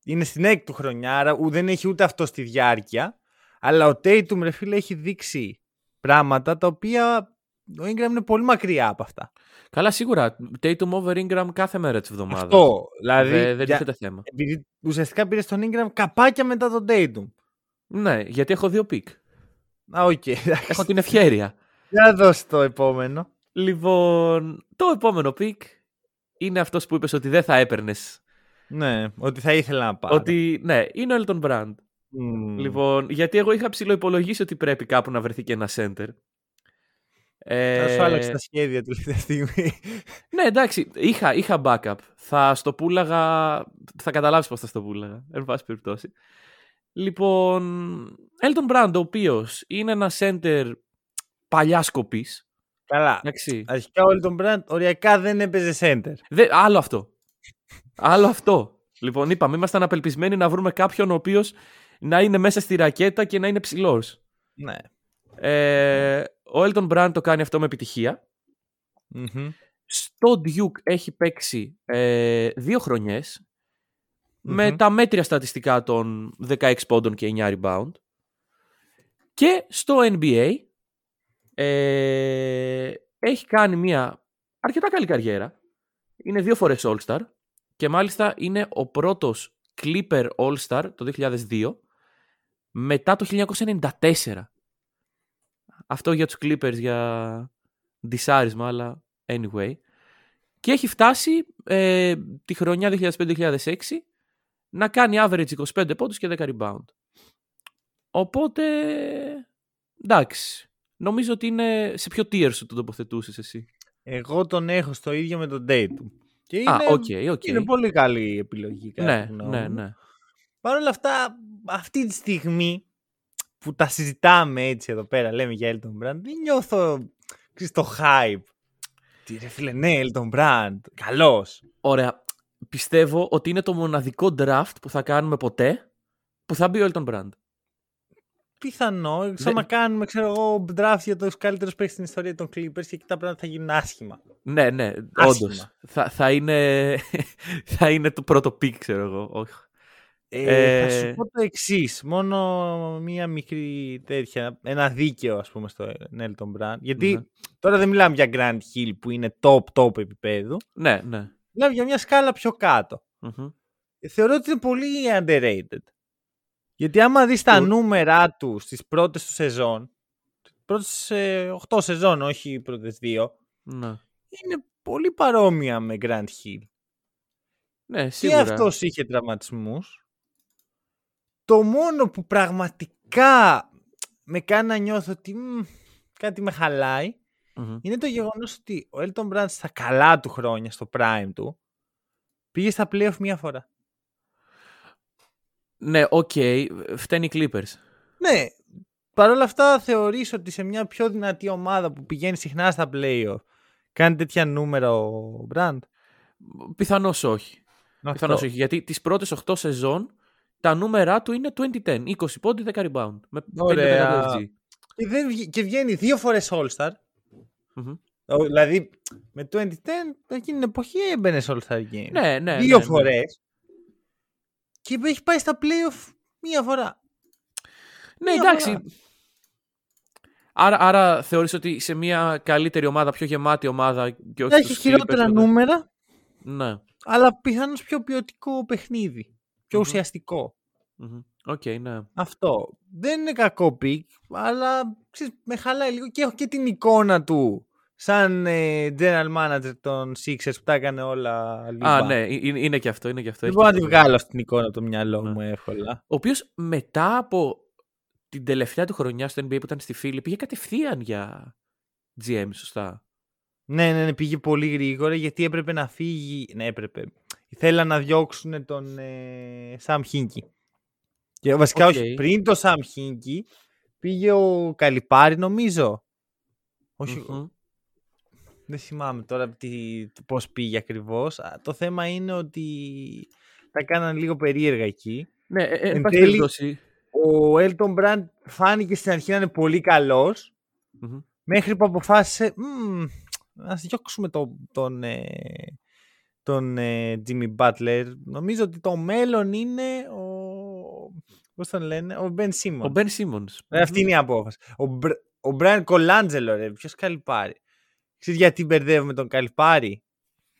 Είναι στην έκτη του χρονιά, άρα ου- δεν έχει ούτε αυτό στη διάρκεια. Αλλά ο Tatum, ρε φίλε, έχει δείξει πράγματα τα οποία ο Ingram είναι πολύ μακριά από αυτά. Καλά, σίγουρα. Tatum over Ingram κάθε μέρα της εβδομάδας. Αυτό, δηλαδή, δεν για- τίθεται θέμα. επειδή ουσιαστικά πήρε τον Ingram καπάκια μετά τον Tatum. Ναι, γιατί έχω δύο pick. Α, οκ, εντάξει. Έχω την ευχέρεια. Για δώσ' το επόμενο. Λοιπόν, το επόμενο pick είναι αυτός που είπες ότι δεν θα έπαιρνες. Ναι, ότι θα ήθελα να πάρω. Ότι, ναι, είναι ο Elton Brand. Μμμ. Λοιπόν, γιατί εγώ είχα ψιλοϋπολογίσει ότι πρέπει κάπου να βρεθεί και ένα center. Θα σου Ε, άλλαξε τα σχέδια του τελευταία στιγμή. Ναι, εντάξει, είχα, είχα backup. Θα στο πούλαγα. Θα καταλάβεις πώς θα στο πούλαγα. Εν πάση περιπτώσει. Λοιπόν, Elton Brand, ο οποίος είναι ένα center παλιά σκοπή. Καλά. Εντάξει. Αρχικά ο Elton Brand οριακά δεν έπαιζε center. Δε, άλλο αυτό. άλλο αυτό. Λοιπόν, είπαμε, ήμασταν απελπισμένοι να βρούμε κάποιον ο οποίος να είναι μέσα στη ρακέτα και να είναι ψηλός. Ναι. Ε, ο Elton Brand το κάνει αυτό με επιτυχία. Μμμ. Στο Duke έχει παίξει ε, δύο χρονιές με Μμμ. τα μέτρια στατιστικά των 16 πόντων και 9 rebound. Και στο NBA ε, έχει κάνει μια αρκετά καλή καριέρα. Είναι δύο φορές All-Star και μάλιστα είναι ο πρώτος Clipper All-Star το 2002 μετά το 1994. Αυτό για τους Clippers για ντισάρισμα, αλλά anyway. Και έχει φτάσει ε, τη χρονιά 2005-2006 να κάνει average 25 πόντους και 10 rebound. Οπότε, εντάξει. Νομίζω ότι είναι σε ποιο tier σου το τοποθετούσες εσύ. Εγώ τον έχω στο ίδιο με τον Tatum. Και είναι, Α, OK, OK. είναι πολύ καλή επιλογή. κατά Ναι, τη γνώμη ναι, μου. ναι. Παρ' όλα αυτά, αυτή τη στιγμή που τα συζητάμε έτσι εδώ πέρα, λέμε για Elton Brand, δεν νιώθω ξέρεις, το hype. Τι ρε φίλε, ναι, Elton Brand, καλός. Ωραία. Πιστεύω ότι είναι το μοναδικό draft που θα κάνουμε ποτέ που θα μπει ο Elton Brand. Πιθανό, σαν Δεν- να κάνουμε, ξέρω εγώ, draft για τους καλύτερους παίκτες στην ιστορία των Clippers και εκεί τα πράγματα θα γίνουν άσχημα. Ναι, ναι, Άσχημα. όντως. Θα, θα, είναι, θα είναι το πρώτο pick, ξέρω εγώ. Όχι. Ε, θα Ε, σου πω το εξής. Μόνο μία μικρή τέτοια. Ένα δίκαιο, ας πούμε, στο Elton Brand. Γιατί Ναι. τώρα δεν μιλάμε για Grant Hill που είναι top top επίπεδου. Ναι, ναι. Μιλάμε για μια σκάλα πιο κάτω. Μμμ. Ε, Θεωρώ ότι είναι πολύ underrated. Γιατί άμα δεις τα Το- νούμερα τους στις πρώτες του σεζόν, πρώτες ε, 8 σεζόν, όχι οι πρώτες δύο, Ναι. είναι πολύ παρόμοια με Grant Hill. ναι, Και σίγουρα. αυτός είχε τραυματισμούς. Το μόνο που πραγματικά με κάνει να νιώθω ότι μ, κάτι με χαλάει Μμμ. είναι το γεγονός ότι ο Elton Brand στα καλά του χρόνια, στο prime του, πήγε στα playoff μία φορά. Ναι, οκ. Φταίνει οι Clippers. Ναι, παρόλα αυτά θεωρείς ότι σε μια πιο δυνατή ομάδα που πηγαίνει συχνά στα playoff κάνει τέτοια νούμερα ο Brand; Πιθανώς όχι. Αυτό. Πιθανώς όχι. Γιατί τις πρώτες 8 σεζόν τα νούμερα του είναι 20-10. 20 πόντι, 10 rebound. Με 50% Ωραία. FG. Και, δεν βγει- και βγαίνει δύο φορές All-Star. Μμμ. Ο- Δηλαδή με 2010 εκείνη την εποχή έμπαινε σε All-Star Game. Ναι, ναι. δύο ναι, ναι. φορές. Και έχει πάει στα playoff μία φορά. Ναι, Μία εντάξει. φορά. Άρα, άρα θεωρείς ότι σε μια καλύτερη ομάδα, πιο γεμάτη ομάδα και όχι Έχει στους χειρότερα Clippers, τότε- νούμερα, Ναι. αλλά πιθανώς πιο ποιοτικό παιχνίδι. Πιο Μμμ. ουσιαστικό. Μμμ. Οκ, ναι. Αυτό. Δεν είναι κακό pick, αλλά ξέρεις, με χαλάει λίγο και έχω και την εικόνα του σαν ε, general manager των Sixers που τα έκανε όλα λίγα. Α, ναι, ε- είναι, είναι και αυτό. Είναι και αυτό. Δεν έχει μπορώ να και τη αυτό. βγάλω αυτή την εικόνα από το μυαλό Ναι. μου εύκολα. Ο οποίος μετά από την τελευταία του χρονιά στο NBA που ήταν στη Φίλη πήγε κατευθείαν για GM, σωστά; Ναι, ναι, ναι, πήγε πολύ γρήγορα γιατί έπρεπε να φύγει. Ναι, έπρεπε. Θέλαν να διώξουν τον ε, Sam Hinkie. Και βασικά Οκ. όχι, πριν το Sam Hinkie πήγε ο Colangelo νομίζω. Όχι, Μμμ. Δεν θυμάμαι τώρα τι, πώς πήγε ακριβώς. Α, Το θέμα είναι ότι τα κάναν λίγο περίεργα εκεί. Ναι, ε, ε, εν Εν πάση τέλει- περιπτώσει. ο Elton Brand φάνηκε στην αρχή να είναι πολύ καλός, Μμμ. μέχρι που αποφάσισε «Μμμ, ας διώξουμε τον, τον, ε, τον ε, Jimmy Butler. Νομίζω ότι το μέλλον είναι ο... Πώς τον λένε, ο Ben Simmons. Ο Ben Simmons. Ε, Αυτή είναι η απόφαση. Ο, Μπρ, ο Brian Colangelo, ρε, ποιος Καλυπάρη. Ξέρεις γιατί μπερδεύουμε τον Καλυπάρη.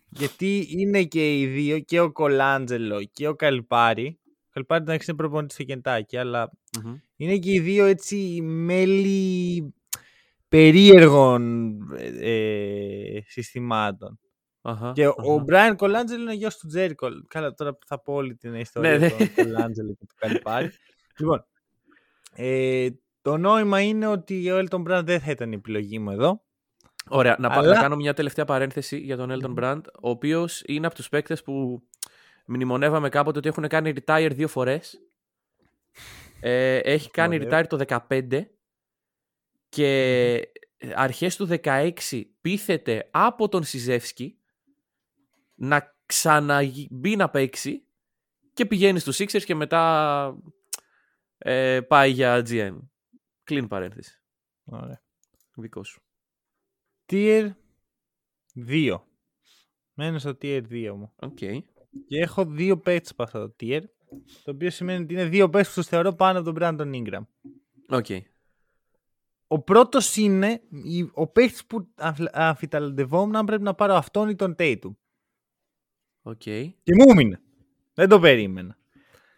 Γιατί είναι και οι δύο, και ο Colangelo και ο Καλυπάρη. Ο Καλυπάρη εντάξει είναι προπονητής στο Κεντάκι, αλλά Μμμ. είναι και οι δύο έτσι μέλη περίεργων ε, συστημάτων. Αχα, Και ο αχα. Brian Colangelo είναι γιος του Τζέρικο. Καλά, τώρα θα πω όλη την ιστορία Ναι, του ναι. Colangelo και του Καλυπάρη. λοιπόν, ε, το νόημα είναι ότι ο Elton Brand δεν θα ήταν η επιλογή μου εδώ. Ωραία, να, πα- Αλλά- να κάνω μια τελευταία παρένθεση για τον Elton Brand, ο οποίος είναι από τους παίκτες που μνημονεύαμε κάποτε ότι έχουν κάνει retire δύο φορές. Ε, έχει κάνει Ωραία. retire το 15 και αρχές του 16 πείθεται από τον Σιζεύσκι να ξαναμπεί να παίξει και πηγαίνει στους Sixers και μετά ε, πάει για GM. Κλείνει παρένθεση. Ωραία. Δικός σου. Tier 2. Μένω στο tier 2 μου. ΟΚ. Και έχω δύο παίκτες από αυτό το tier. Το οποίο σημαίνει ότι είναι δύο παίκτες που τους θεωρώ πάνω από τον Brandon Ingram. ΟΚ. Ο πρώτος είναι η- ο παίκτης που αμφι- αμφιταλαντευόμουν αν πρέπει να πάρω αυτόν ή τον Tatum. Οκ. Και μου έμεινε. Δεν το περίμενα.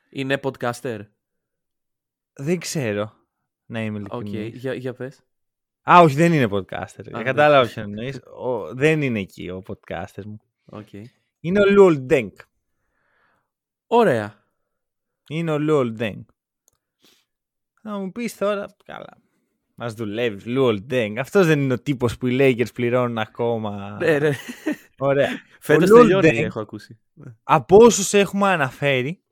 Είναι podcaster. Δεν ξέρω να είμαι Οκ. ειλικρινής. Για, για πες. Α, όχι, δεν είναι podcaster. Α, Κατάλαβα εντάξει. ποιον εννοείς. Ο- Δεν είναι εκεί ο podcaster μου. Οκ. Είναι ο Luol Deng. Ωραία. Είναι ο Luol Deng. Θα μου πεις τώρα, καλά. Μας δουλεύεις, Luol Deng. Αυτός δεν είναι ο τύπος που οι Lakers πληρώνουν ακόμα. Ναι, ναι. Ωραία. Φέτος Lil τελειώνει, Deng- έχω ακούσει. Από όσους έχουμε αναφέρει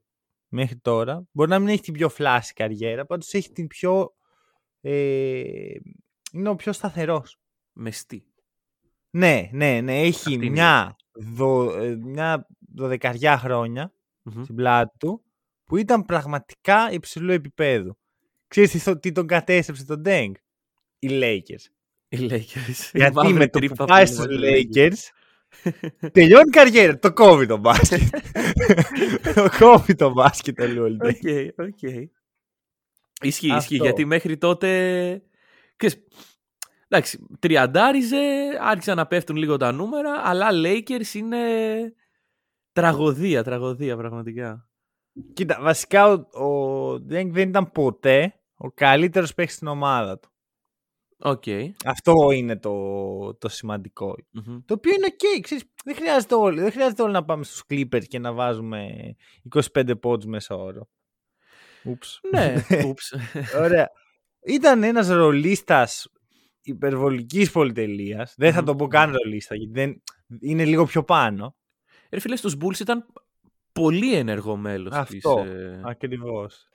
μέχρι τώρα, μπορεί να μην έχει την πιο φλάση καριέρα, πάντως έχει την πιο... Ε, είναι ο πιο σταθερός. Μεστή. Ναι, ναι, ναι. Έχει Αυτή είναι η μια, δο, ε, μια δωδεκαριά χρόνια Μμμ. στην πλάτη του που ήταν πραγματικά υψηλού επίπεδου. Ξέρεις τι, θο- τι τον κατέστρεψε τον Ντέγκ; Οι Lakers. Οι Lakers. Η Γιατί μαύρη με το τρύπα που πάει είναι στους μαζί με Lakers τελειώνει η καριέρα. Το κόβει το μπάσκετ. το κόβει το μπάσκετ ο Λουολ Ντέγκ. Οκ, οκ. Ισχύει, ισχύει, Αυτό. γιατί μέχρι τότε... Ξέρεις, εντάξει, τριαντάριζε, άρχισαν να πέφτουν λίγο τα νούμερα, αλλά Lakers είναι τραγωδία, τραγωδία πραγματικά. Κοίτα, βασικά ο, ο Ντέγκ δεν ήταν ποτέ ο καλύτερος παίκτης στην ομάδα του. Οκ. Αυτό είναι το, το σημαντικό. Μμμ. Το οποίο είναι ok. Ξέρεις, δεν, χρειάζεται όλοι, δεν χρειάζεται όλοι να πάμε στους Clippers και να βάζουμε 25 πόντους μέσο όρο. Oops. Ναι, oops. Ωραία. Ήταν ένας ρολίστας υπερβολικής πολυτελείας. Δεν θα Μμμ. τον πω καν ρολίστα, γιατί δεν, είναι λίγο πιο πάνω. Ρε φίλε, στους Bulls ήταν πολύ ενεργό μέλος Αυτό. της... ε, Ακριβώς.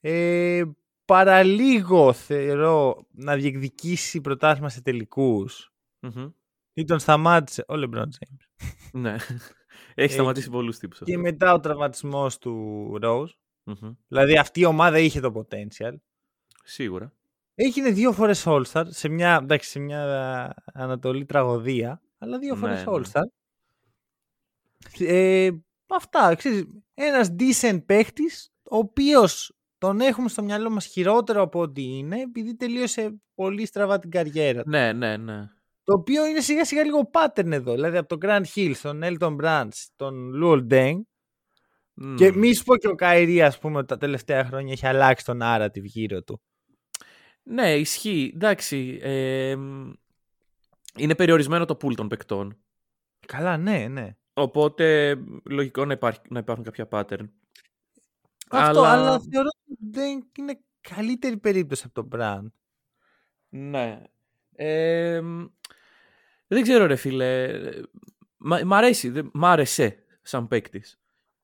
Ε, παραλίγο θεωρώ να διεκδικήσει πρωτάθλημα σε τελικούς. μμμ. Ή τον σταμάτησε ο LeBron James. Ναι. Έχει Ε, σταματήσει πολλούς τύπους αυτό. Και μετά ο τραυματισμός του Rose. Μμμ. Δηλαδή αυτή η ομάδα είχε το potential. Σίγουρα. Έγινε δύο φορές All-Star σε μια, εντάξει, σε μια α, ανατολή τραγωδία, αλλά δύο Ναι, φορές ναι. All-Star. Ε, αυτά, ξέρεις, ένας decent παίχτης, ο οποίος τον έχουμε στο μυαλό μας χειρότερο από ό,τι είναι, επειδή τελείωσε πολύ στραβά την καριέρα του. Ναι, ναι, ναι. Το οποίο είναι σιγά σιγά λίγο pattern εδώ, δηλαδή από τον Grant Hill, στον Elton Brand, τον Luol Deng, και Μμμ. μη σου πω και ο Καϊρή, ας πούμε, ότι τα τελευταία χρόνια έχει αλλάξει τον narrative γύρω του. Ναι, ισχύει. Εντάξει. ε, μ, είναι περιορισμένο το pool των παικτών. Καλά, ναι, ναι. Οπότε λογικό να, υπάρχει, να υπάρχουν κάποια pattern. Αυτό, Αλλά- αλλά, θεωρώ ότι δεν είναι καλύτερη περίπτωση από τον Brand. Ναι. Ε, μ, δεν ξέρω ρε φίλε. Μ' μ' αρέσει. δεν- Μ' άρεσε σαν παίκτης.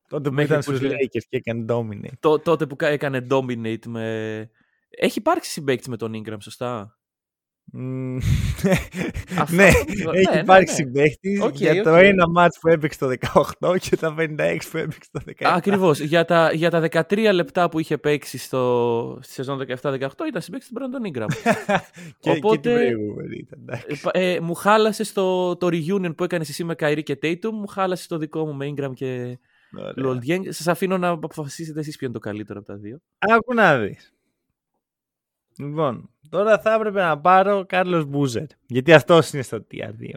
Τότε που Μέχρι ήταν που στους λέει- Lakers και έκανε dominate. τότε που κα- έκανε dominate με... Έχει υπάρξει συμπαίκτη με τον Ingram, σωστά; Μμμ, Αυτό ναι, το- ναι, έχει ναι, υπάρξει ναι. παίχτης Οκ, για το οκ. ένα ματς που έπαιξε το 18 και τα 56 που έπαιξε το 17. Ακριβώς. για, τα, για τα 13 λεπτά που είχε παίξει στο, στη σεζόν 17-18 ήταν συμπαίκτη του Brandon Ingram. και, Οπότε- και την προηγούμενη ήταν. εντάξει. Ε, πα- ε, μου χάλασε το, το reunion που έκανε εσύ με Kyrie και Tatum, μου χάλασε το δικό μου με Ingram και Ωραία. Luol Deng. Σας αφήνω να αποφασίσετε εσείς ποιο είναι το καλύτερο από τα δύο. Άκου να δεις. Λοιπόν, τώρα θα έπρεπε να πάρω Carlos Boozer. Γιατί αυτός είναι στο tier 2.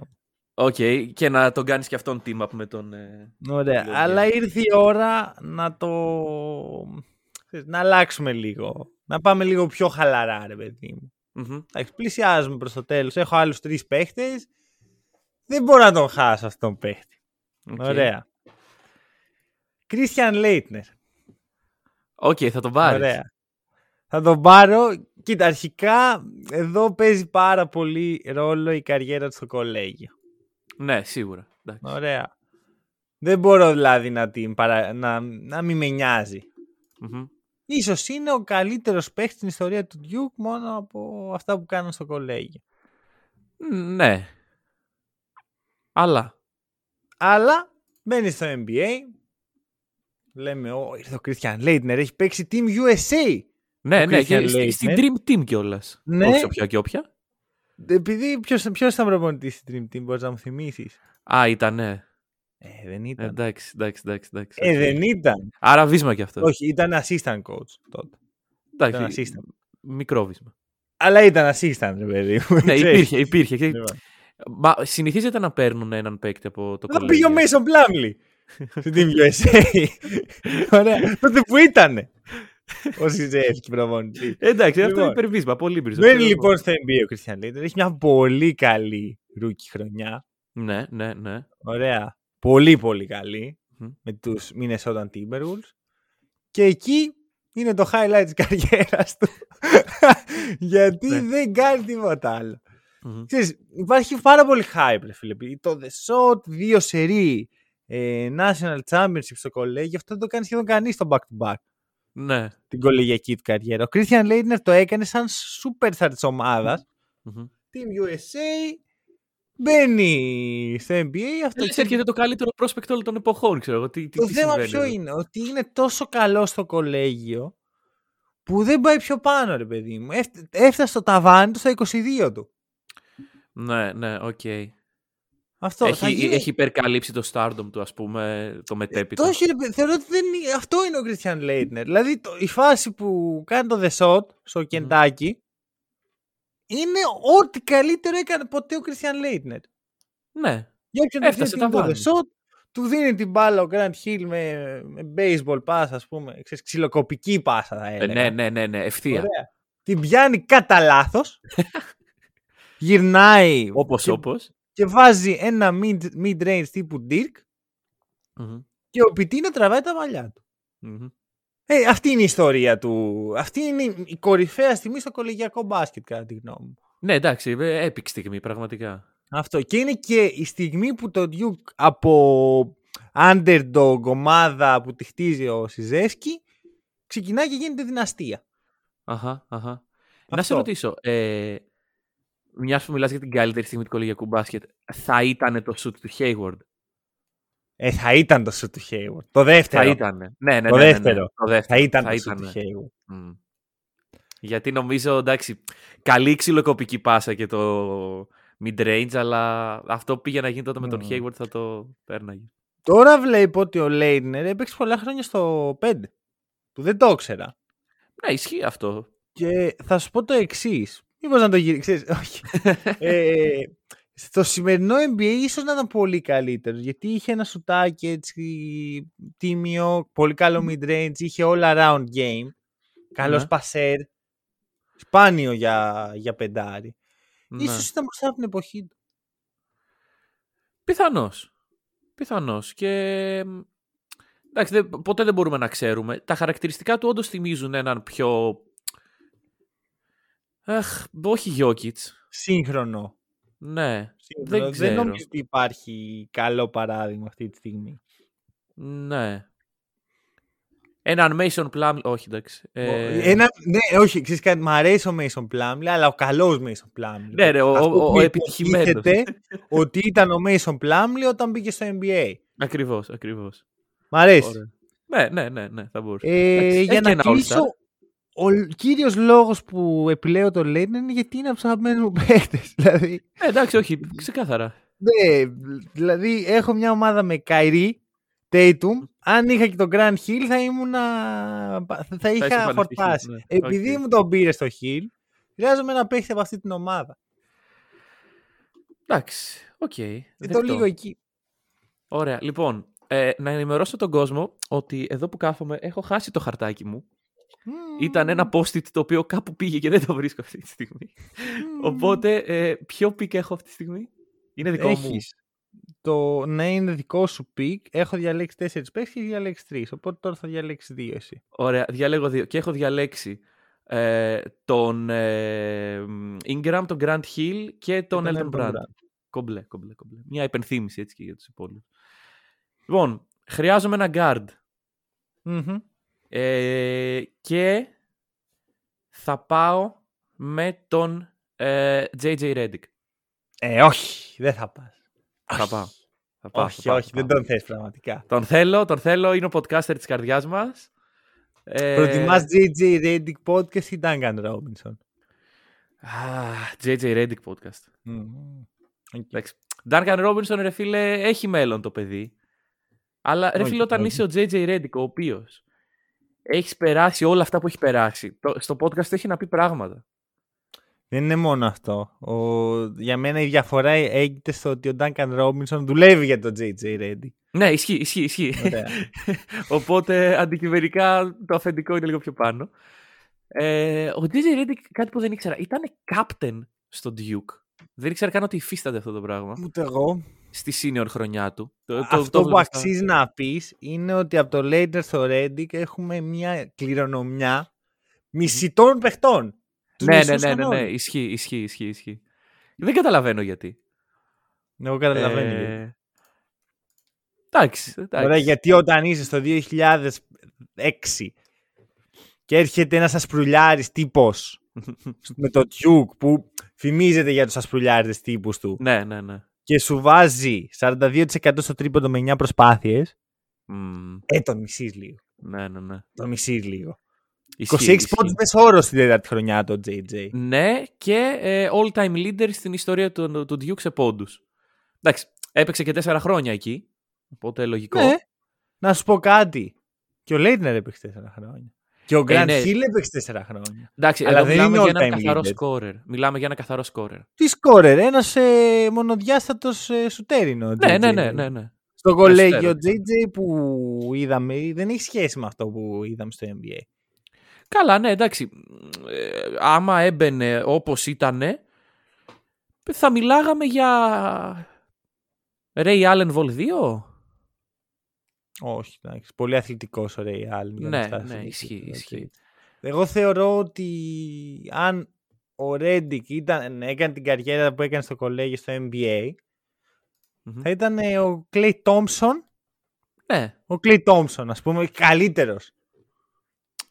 Οκ, και να τον κάνεις και αυτόν team up με τον. Ε... Ωραία. Luol Αλλά Deng. ήρθε η ώρα να το... ξέρεις, Να αλλάξουμε λίγο. Να πάμε λίγο πιο χαλαρά, ρε παιδί μου. μμμ. Εντάξει, πλησιάζουμε προς το τέλος. Έχω άλλους τρεις παίχτες. Δεν μπορώ να τον χάσω αυτόν τον παίχτη. Οκ. Ωραία. Christian Laettner. Οκ, θα τον πάρεις. Ωραία. Θα τον πάρω. Κοίτα, αρχικά εδώ παίζει πάρα πολύ ρόλο η καριέρα του στο κολέγιο. Ναι, σίγουρα. Εντάξει. Ωραία. Δεν μπορώ δηλαδή να, την παρα... να, να μην με νοιάζει. Μμμ. Ίσως είναι ο καλύτερος παίχτης στην ιστορία του Duke μόνο από αυτά που κάνουν στο κολέγιο. Ναι. Αλλά. Αλλά μπαίνει στο NBA. Λέμε, Ω, ήρθε ο Christian Leitner, έχει παίξει Team USA. Ναι, Ο ναι, Christian και στη- Leitner. στην Dream Team κιόλας. Ναι. Όχι σε όποια και όποια. Επειδή ποιος, ποιος ήταν προπονητής στην Dream Team, μπορείς να μου θυμίσεις; Α, ήταν, ναι. Ε, δεν ήταν. Εντάξει, εντάξει, εντάξει. εντάξει. Ε, δεν ήταν. Άρα βίσμα κι αυτός. Όχι, ήταν assistant coach τότε. Εντάξει, ήταν assistant. μικρό βίσμα. Αλλά ήταν assistant, ρε παιδί μου. ναι, ξέρεις. υπήρχε, υπήρχε. Και- Λοιπόν. Μα συνηθίζεται να παίρνουν έναν παίκτη από το Θα πήγε ο κολέγιο. Mason Plumlee στην Team USA. Ωραία. Τότε που ήταν. Ο Σιζεύσκι προπονητής. Ε, Εντάξει, αυτό Λοιπόν. είναι υπερβίσμα. Πολύ μπριζό. Μένει λοιπόν στο NBA ο Christian Laettner. Έχει μια πολύ καλή rookie χρονιά. Ναι, ναι, ναι. Ωραία. Πολύ πολύ καλή. Μμμ. Με τους Minnesota Timberwolves. Και εκεί είναι το highlight της καριέρας του. Γιατί Ναι. δεν κάνει τίποτα άλλο. Μμμ. Ξέρεις, υπάρχει πάρα πολύ hype, ρε φίλε. επειδή Το The Shot, δύο σερί, ε, National Championship στο κολέγιο, αυτό δεν το κάνει σχεδόν κανείς στο back-to-back Ναι. την κολεγιακή του καριέρα. Ο Christian Leitner το έκανε σαν superstar της ομάδας. Μμμ. Team USA μπαίνει στο NBA. Αυτό Λες, και- έρχεται το καλύτερο prospect όλων των εποχών, ξέρω εγώ. Τι, τι, το τι θέμα συμβαίνει ποιο εδώ. είναι, ότι είναι τόσο καλό στο κολέγιο που δεν πάει πιο πάνω, ρε παιδί μου. Έφ- Έφτασε στο ταβάνι του στα 22 του. Ναι, ναι, οκ. Αυτό θα Έχει, γίνει- έχει υπερκαλύψει το stardom του, ας πούμε, το μετέπειτα. Το όχι, ρε παιδί, θεωρώ ότι δεν είναι... αυτό είναι ο Christian Laettner. Δηλαδή το, η φάση που κάνει το The Shot στο Κεντάκι είναι ό,τι καλύτερο έκανε ποτέ ο Christian Laettner. Ναι. Για όποιον δεν Έφτασε ξέρει τι είναι το ταβάνι. The Shot, του δίνει την μπάλα ο Grant Hill με, με baseball pass, ας πούμε. Ξέρεις, ξυλοκοπική πάσα θα Ε, έλεγα. ναι, ναι, ναι, ναι, ευθεία. Ωραία. Την πιάνει κατά λάθος. γυρνάει Όπως, και, όπως. Και βάζει ένα mid- mid-range τύπου Dirk Μμμ, και ο Πιτίνο τραβάει τα μαλλιά του. μμμ. Ε, αυτή είναι η ιστορία του. Αυτή είναι η κορυφαία στιγμή στο κολεγιακό μπάσκετ, κατά τη γνώμη μου. Ναι, εντάξει, ε, epic στιγμή, πραγματικά. Αυτό. Και είναι και η στιγμή που το Duke από underdog ομάδα που τη χτίζει ο Σιζέσκι ξεκινάει και γίνεται δυναστεία. Αχα, αχα. Να σε Αυτό. ρωτήσω, ε, μιας που μιλάς για την καλύτερη στιγμή του κολεγιακού μπάσκετ, θα ήταν το shoot του Hayward; Ε, θα ήταν το σου του Hayward. Το δεύτερο. Θα ήταν. Ναι, ναι, ναι, Το ναι, ναι, δεύτερο. Το δεύτερο. Θα ήταν θα το σου ήτανε. του Hayward. Μμ. Γιατί νομίζω, εντάξει, καλή ξυλοκοπική πάσα και το mid-range, αλλά αυτό που πήγε να γίνει τότε με τον Μμ. Hayward θα το πέρναγε. Τώρα βλέπω ότι ο Λέινερ έπαιξε πολλά χρόνια στο 5. Που δεν το ήξερα. Ναι, ισχύει αυτό. Και θα σου πω το εξής. Μήπως να το γυρίσει. Όχι. ε, στο σημερινό NBA ίσως να ήταν πολύ καλύτερος. Γιατί είχε ένα σουτάκι έτσι τίμιο, πολύ καλό mid-range, είχε all around game. Καλός Ναι. πασέρ. Σπάνιο για, για πεντάρι. Ναι. Ίσως ήταν μπροστά από την εποχή του. Πιθανώς. Πιθανώς. Και... Εντάξει, δεν- ποτέ δεν μπορούμε να ξέρουμε. Τα χαρακτηριστικά του όντως θυμίζουν έναν πιο... Αχ, όχι Γιώκητς. Σύγχρονο. Ναι, Σύγχρονο. δεν ξέρω. νομίζω ότι υπάρχει καλό παράδειγμα αυτή τη στιγμή. ναι. Έναν Mason Plumlee. Όχι, εντάξει. Ε, Ένα, ναι, όχι, ξέρεις κάτι, μ' αρέσει ο Mason Plumlee, αλλά ο καλός Mason Plumlee. Ναι, ρε, ο- Αυτό ο- που ο επιτυχημένος. υποτίθεται ότι ήταν ο Mason Plumlee όταν μπήκε στο NBA. Ακριβώς, ακριβώς. Μ' αρέσει. Ωραία. Ναι, ναι, ναι, ναι, θα μπορούσε. Ε, Εντάξει, έχει για και να ένα All-Star. κλείσω, ο κύριος λόγος που επιλέγω το Laettner είναι γιατί είναι από τους αγαπημένους μου παίκτες. Δηλαδή, Ε, εντάξει, όχι, ξεκάθαρα. ναι, δηλαδή έχω μια ομάδα με Kyrie, Tatum. Αν είχα και τον Grant Hill θα ήμουν. Θα είχα είσαι πάλι στη Hill, χορτάσει. ναι. Επειδή Οκ. μου τον πήρε στο Hill, χρειάζομαι ένα παίχτη από αυτή την ομάδα. Εντάξει, οκ. Ε, το δεκτό. λίγο εκεί. Ωραία. Λοιπόν, ε, να ενημερώσω τον κόσμο ότι εδώ που κάθομαι έχω χάσει το χαρτάκι μου. Ήταν ένα post-it το οποίο κάπου πήγε και δεν το βρίσκω αυτή τη στιγμή. Οπότε, ε, ποιο pick έχω αυτή τη στιγμή; Είναι δικό μου. Έχεις το να είναι δικό σου pick. Έχω διαλέξει τέσσερις παίχτες και έχεις διαλέξει τρεις. Οπότε τώρα θα διαλέξεις δύο εσύ. Ωραία, διαλέγω δύο. Και έχω διαλέξει ε, τον ε, Ingram, τον Grant Hill και τον τον Elton Elton Brand. Brand. Κομπλέ, κομπλέ, κομπλέ. Μια υπενθύμηση έτσι και για τους υπόλοιπους. Λοιπόν, χρειάζομαι ένα guard. Μμμ. Ε, και θα πάω με τον ε, JJ Redick. Ε, όχι, δεν θα πας. Θα πάω. Θα πάω, Όχι, θα πάω, όχι, θα δεν πάω. τον θες πραγματικά. Τον θέλω, τον θέλω. Είναι ο podcaster της καρδιάς μας. Ε, Προτιμάς JJ Redick podcast ή Duncan Robinson; Α, JJ Redick podcast. Μμμ. Οκ. Εντάξει. Duncan Robinson, ρε φίλε, έχει μέλλον το παιδί. Αλλά ρε Όχι, φίλε, όταν όχι. είσαι ο JJ Redick, ο οποίος έχεις περάσει όλα αυτά που έχει περάσει, το, στο podcast έχει να πει πράγματα. Δεν είναι μόνο αυτό. Ο... Για μένα η διαφορά έγινε στο ότι ο Duncan Robinson δουλεύει για τον JJ Redick. Ναι, ισχύει, ισχύει, ισχύει. Ωραία. Οπότε αντικειμενικά το αφεντικό είναι λίγο πιο πάνω. Ε, ο DJ Redick, κάτι που δεν ήξερα, ήταν captain στο Duke. Δεν ήξερα καν ότι υφίσταται αυτό το πράγμα Ούτε εγώ. στη senior χρονιά του. Το, το- Αυτό το που έβλεπα στα- αξίζει να πεις είναι ότι από το Later στο Redick έχουμε μια κληρονομιά μισητών παιχτών. Τους Ναι, ναι, μισούς ναι, ναι, ναι, όλους. ισχύει, ισχύει, ισχύει, ισχύει. Δεν καταλαβαίνω γιατί. Εγώ καταλαβαίνω. Ε, γιατί. Εντάξει, εντάξει. Ωραία, γιατί όταν είσαι στο 2006 και έρχεται ένας ασπρουλιάρης τύπος με το Duke που φημίζεται για τους ασπρουλιάριδες τύπους του ναι, ναι, ναι. και σου βάζει 42% στο τρίποντο με 9 προσπάθειες, Μμμ, ε, τον μισείς λίγο. ναι, ναι, ναι. Τον μισείς λίγο. Ισχύει, 26 ισχύει. πόντους μες όρος στην τέταρτη χρονιά το JJ. Ναι, και ε, all-time leader στην ιστορία του, του Duke σε πόντους. Εντάξει, έπαιξε και τέσσερα χρόνια εκεί. Οπότε λογικό. Ναι. Να σου πω κάτι. Και ο Λέιτνερ έπαιξε 4 χρόνια. Και ο Grant ναι. Hill έπαιξε 4 χρόνια. Εντάξει, Αλλά εδώ δεν μιλάμε είναι για έναν all-time καθαρό leader. σκόρερ. Μιλάμε για ένα καθαρό σκόρερ. Τι σκόρερ, ένας ε, μονοδιάστατος ε, σουτέρ είναι ο Ναι, JJ. ναι, ναι, ναι, ναι. Στο κολέγιο Αστέρω. JJ που είδαμε δεν έχει σχέση με αυτό που είδαμε στο NBA. Καλά, ναι, εντάξει. Ε, άμα έμπαινε όπως ήτανε, θα μιλάγαμε για Ray Allen Vol 2. Όχι, εντάξει. Πολύ αθλητικός ο Ray Allen. για να Ναι, φτάσει ναι, στο ισχύει, επίπεδο, ισχύει. έτσι. Εγώ θεωρώ ότι αν ο Ρέντικ ήταν, έκανε την καριέρα που έκανε στο κολέγιο στο NBA, Μμμ. θα ήταν ε, ο Κλέι Τόμψον, Ναι, ο Κλέι Τόμψον, ας πούμε, καλύτερος.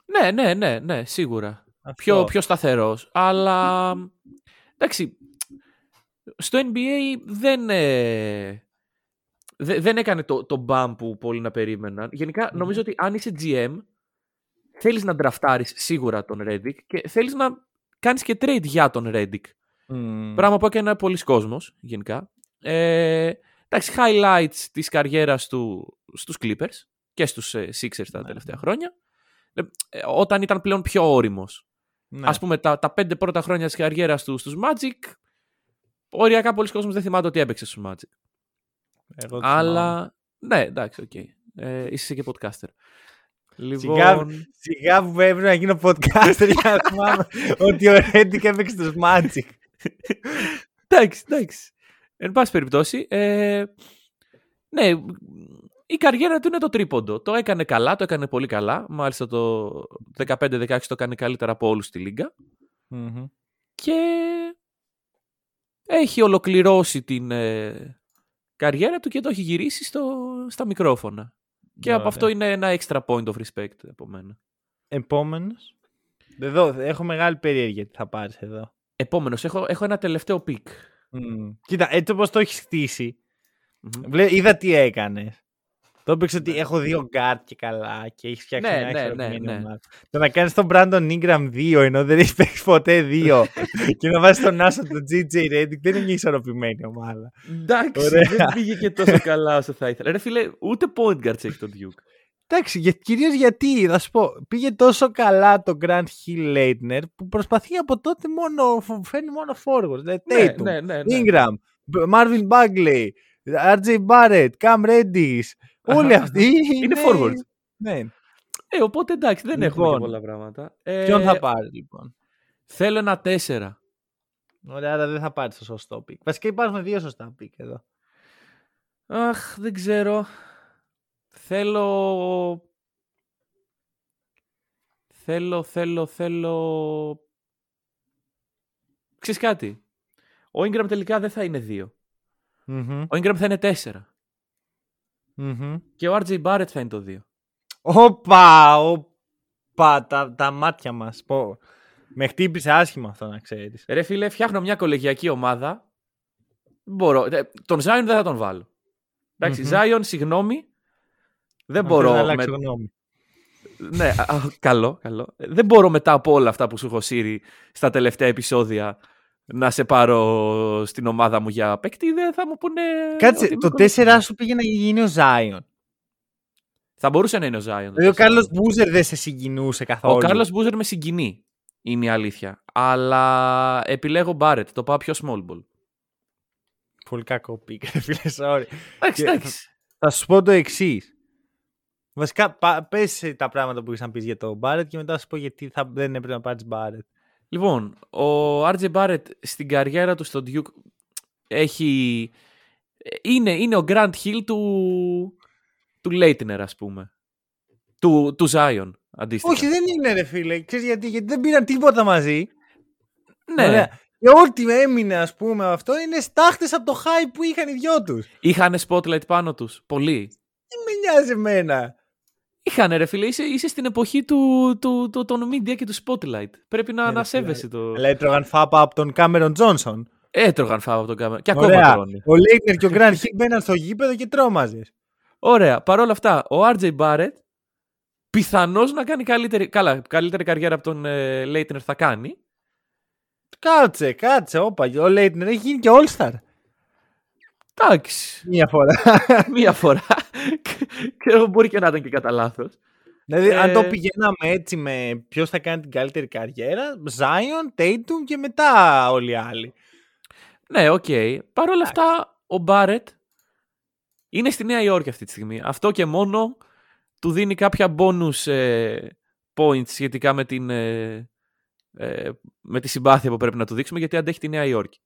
ναι, ναι, ναι, ναι, σίγουρα. Αυτό. Πιο, πιο σταθερός. Αλλά, εντάξει, στο NBA δεν, ε, δε- δεν έκανε το, το μπαμ που πολλοί να περίμεναν. Γενικά, Μμμ. νομίζω ότι αν είσαι GM, θέλεις να ντραφτάρεις σίγουρα τον Reddick και θέλεις να κάνεις και trade για τον Reddick. Μμμ. Πράγμα που έκανε πολλοί κόσμος, γενικά. Ε, εντάξει, highlights της καριέρας του στους Clippers και στους ε, Sixers τα Ναι. τελευταία χρόνια. Ε, ε, όταν ήταν πλέον πιο ώριμος. Ναι. Ας πούμε, τα, τα πέντε πρώτα χρόνια της καριέρας του στους Magic, οριακά πολύς κόσμος δεν θυμάται ότι έπαιξε στους Magic. Εγώ το θυμάμαι. Αλλά, ναι, εντάξει, οκ. Ε, είσαι και podcaster. Λοιπόν, Σιγά, σιγά που πρέπει να γίνω podcaster για να θυμάμαι ότι ο Redick έπαιξε στους Magic. εντάξει, εντάξει. Εν πάση περιπτώσει, ε, ναι, η καριέρα του είναι το τρίποντο. Το έκανε καλά, το έκανε πολύ καλά. Μάλιστα το 15-16 το έκανε καλύτερα από όλους στη Λίγκα. Μμμ. Και έχει ολοκληρώσει την ε, καριέρα του και το έχει γυρίσει στο, στα μικρόφωνα. Και από Ωραία. αυτό είναι ένα extra point of respect από μένα. Επόμενος. Εδώ, έχω μεγάλη περιέργεια τι θα πάρεις εδώ. Επόμενος, έχω, έχω ένα τελευταίο pick. Μμ. Κοίτα, έτσι όπως το έχεις χτίσει, Μμμ. βλέ, είδα τι έκανες. Το έπαιξες ότι έχω δύο γκάρτ και καλά και έχεις φτιάξει Ναι, μια ναι, ισορροπημένη ναι, ναι. ομάδα. Το να κάνεις τον Brandon Ingram 2 ενώ δεν έχεις παίξει ποτέ 2 και να βάζεις τον Άσο τον JJ Redick δεν είναι μια ισορροπημένη ομάδα. Εντάξει, Ωραία. δεν πήγε και τόσο καλά όσο θα ήθελα. Ρε φίλε, ούτε point guards έχει το Duke. Εντάξει, για, κυρίως γιατί, θα σου πω, πήγε τόσο καλά το Grant Hill Laettner που προσπαθεί από τότε μόνο, φ- φέρνει μόνο forwards. Δηλαδή ναι, Tatum, ναι, ναι, ναι. Ingram, B- Marvin Bagley, RJ Barrett, Cam Reddish, Όλοι αυτοί. είναι forward. Ναι. Ε, οπότε εντάξει, δεν λοιπόν, έχουμε και λοιπόν. πολλά πράγματα. Ε, ποιον θα πάρει, λοιπόν; Θέλω ένα τέσσερα. Ωραία, αλλά δεν θα πάρεις το σωστό pick. Βασικά υπάρχουν δύο σωστά pick εδώ. Αχ, δεν ξέρω. Θέλω. Θέλω, θέλω, θέλω. Ξέρεις κάτι; Ο Ingram τελικά δεν θα είναι δύο. Mm-hmm. Ο Ingram θα είναι 4. Και ο RJ Barrett θα είναι το 2. Όπα, όπα, τα, τα μάτια μας Με χτύπησε άσχημα αυτό να ξέρεις. Ρε φίλε, φτιάχνω μια κολεγιακή ομάδα. Μπορώ. Τον Zion δεν θα τον βάλω. Εντάξει, mm-hmm. Zion, συγγνώμη. Δεν Αν μπορώ. Να με... γνώμη. ναι, α, καλό, καλό. Ε, δεν μπορώ μετά από όλα αυτά που σου έχω σύρει στα τελευταία επεισόδια να σε πάρω στην ομάδα μου για παίκτη. Δεν θα μου πούνε. Κάτσε, ότι είμαι το κολέγιος. 4 σου πήγε να γίνει ο Zion. Θα μπορούσε να είναι ο Zion. το Δηλαδή ο τέσσερα. Κάρλος Μπούζερ δεν σε συγκινούσε καθόλου. Ο Κάρλος Μπούζερ με συγκινεί. Είναι η αλήθεια. Αλλά επιλέγω Μπάρετ. Το πάω πιο small ball. Πολύ κακό pick, ρε φίλε, sorry. Εντάξει, Και- εντάξει. Θα σου πω το εξής. Βασικά, πες τα πράγματα που έχεις να πεις για το Μπάρετ και μετά θα σου πω γιατί θα, δεν έπρεπε να πάρεις Μπάρετ. Λοιπόν, ο RJ Barrett στην καριέρα του στο Duke έχει... Είναι, είναι ο Grant Hill του, του Laettner, ας πούμε. Του, του Zion, αντίστοιχα. Όχι, δεν είναι, ρε φίλε. Ξέρεις γιατί, γιατί δεν πήραν τίποτα μαζί. ναι. Ωραία. Και ό,τι έμεινε, ας πούμε, αυτό είναι στάχτες από το hype που είχαν οι δυο τους. Είχανε spotlight πάνω τους. Πολύ. Τι με νοιάζει εμένα. Είχανε ρε φίλε, είσαι, είσαι στην εποχή του, του, του, των media και του spotlight. Πρέπει να Ναι, ρε ανασέβεσαι το... Αλλά έτρωγαν φάπα από τον Κάμερον Τζόνσον. Έτρωγαν φάβα από τον κάμερα. Και ακόμα Ωραία. τρώνε. Ο Λέιτνερ και ο Γκραντ Χιλ μπαίναν στο γήπεδο και τρόμαζες. Ωραία. Παρ' όλα αυτά, ο RJ Barrett πιθανώς να κάνει καλύτερη, καλά, καλύτερη καριέρα από τον ε, Leitner θα κάνει. Κάτσε, κάτσε, όπα. Ο Λέιτνερ έχει γίνει και All-Star. Εντάξει. Μία φορά. Μία φορά. και μπορεί και να ήταν και κατά λάθος. δηλαδή, αν το Ε, πηγαίναμε έτσι με ποιος θα κάνει την καλύτερη καριέρα, Zion, Tatum και μετά όλοι οι άλλοι. Ναι, οκ. Παρ' όλα αυτά, ο Μπάρετ είναι στη Νέα Υόρκη αυτή τη στιγμή. Αυτό και μόνο του δίνει κάποια bonus ε, points σχετικά με, την, ε, ε, με τη συμπάθεια που πρέπει να του δείξουμε γιατί αντέχει τη Νέα Υόρκη.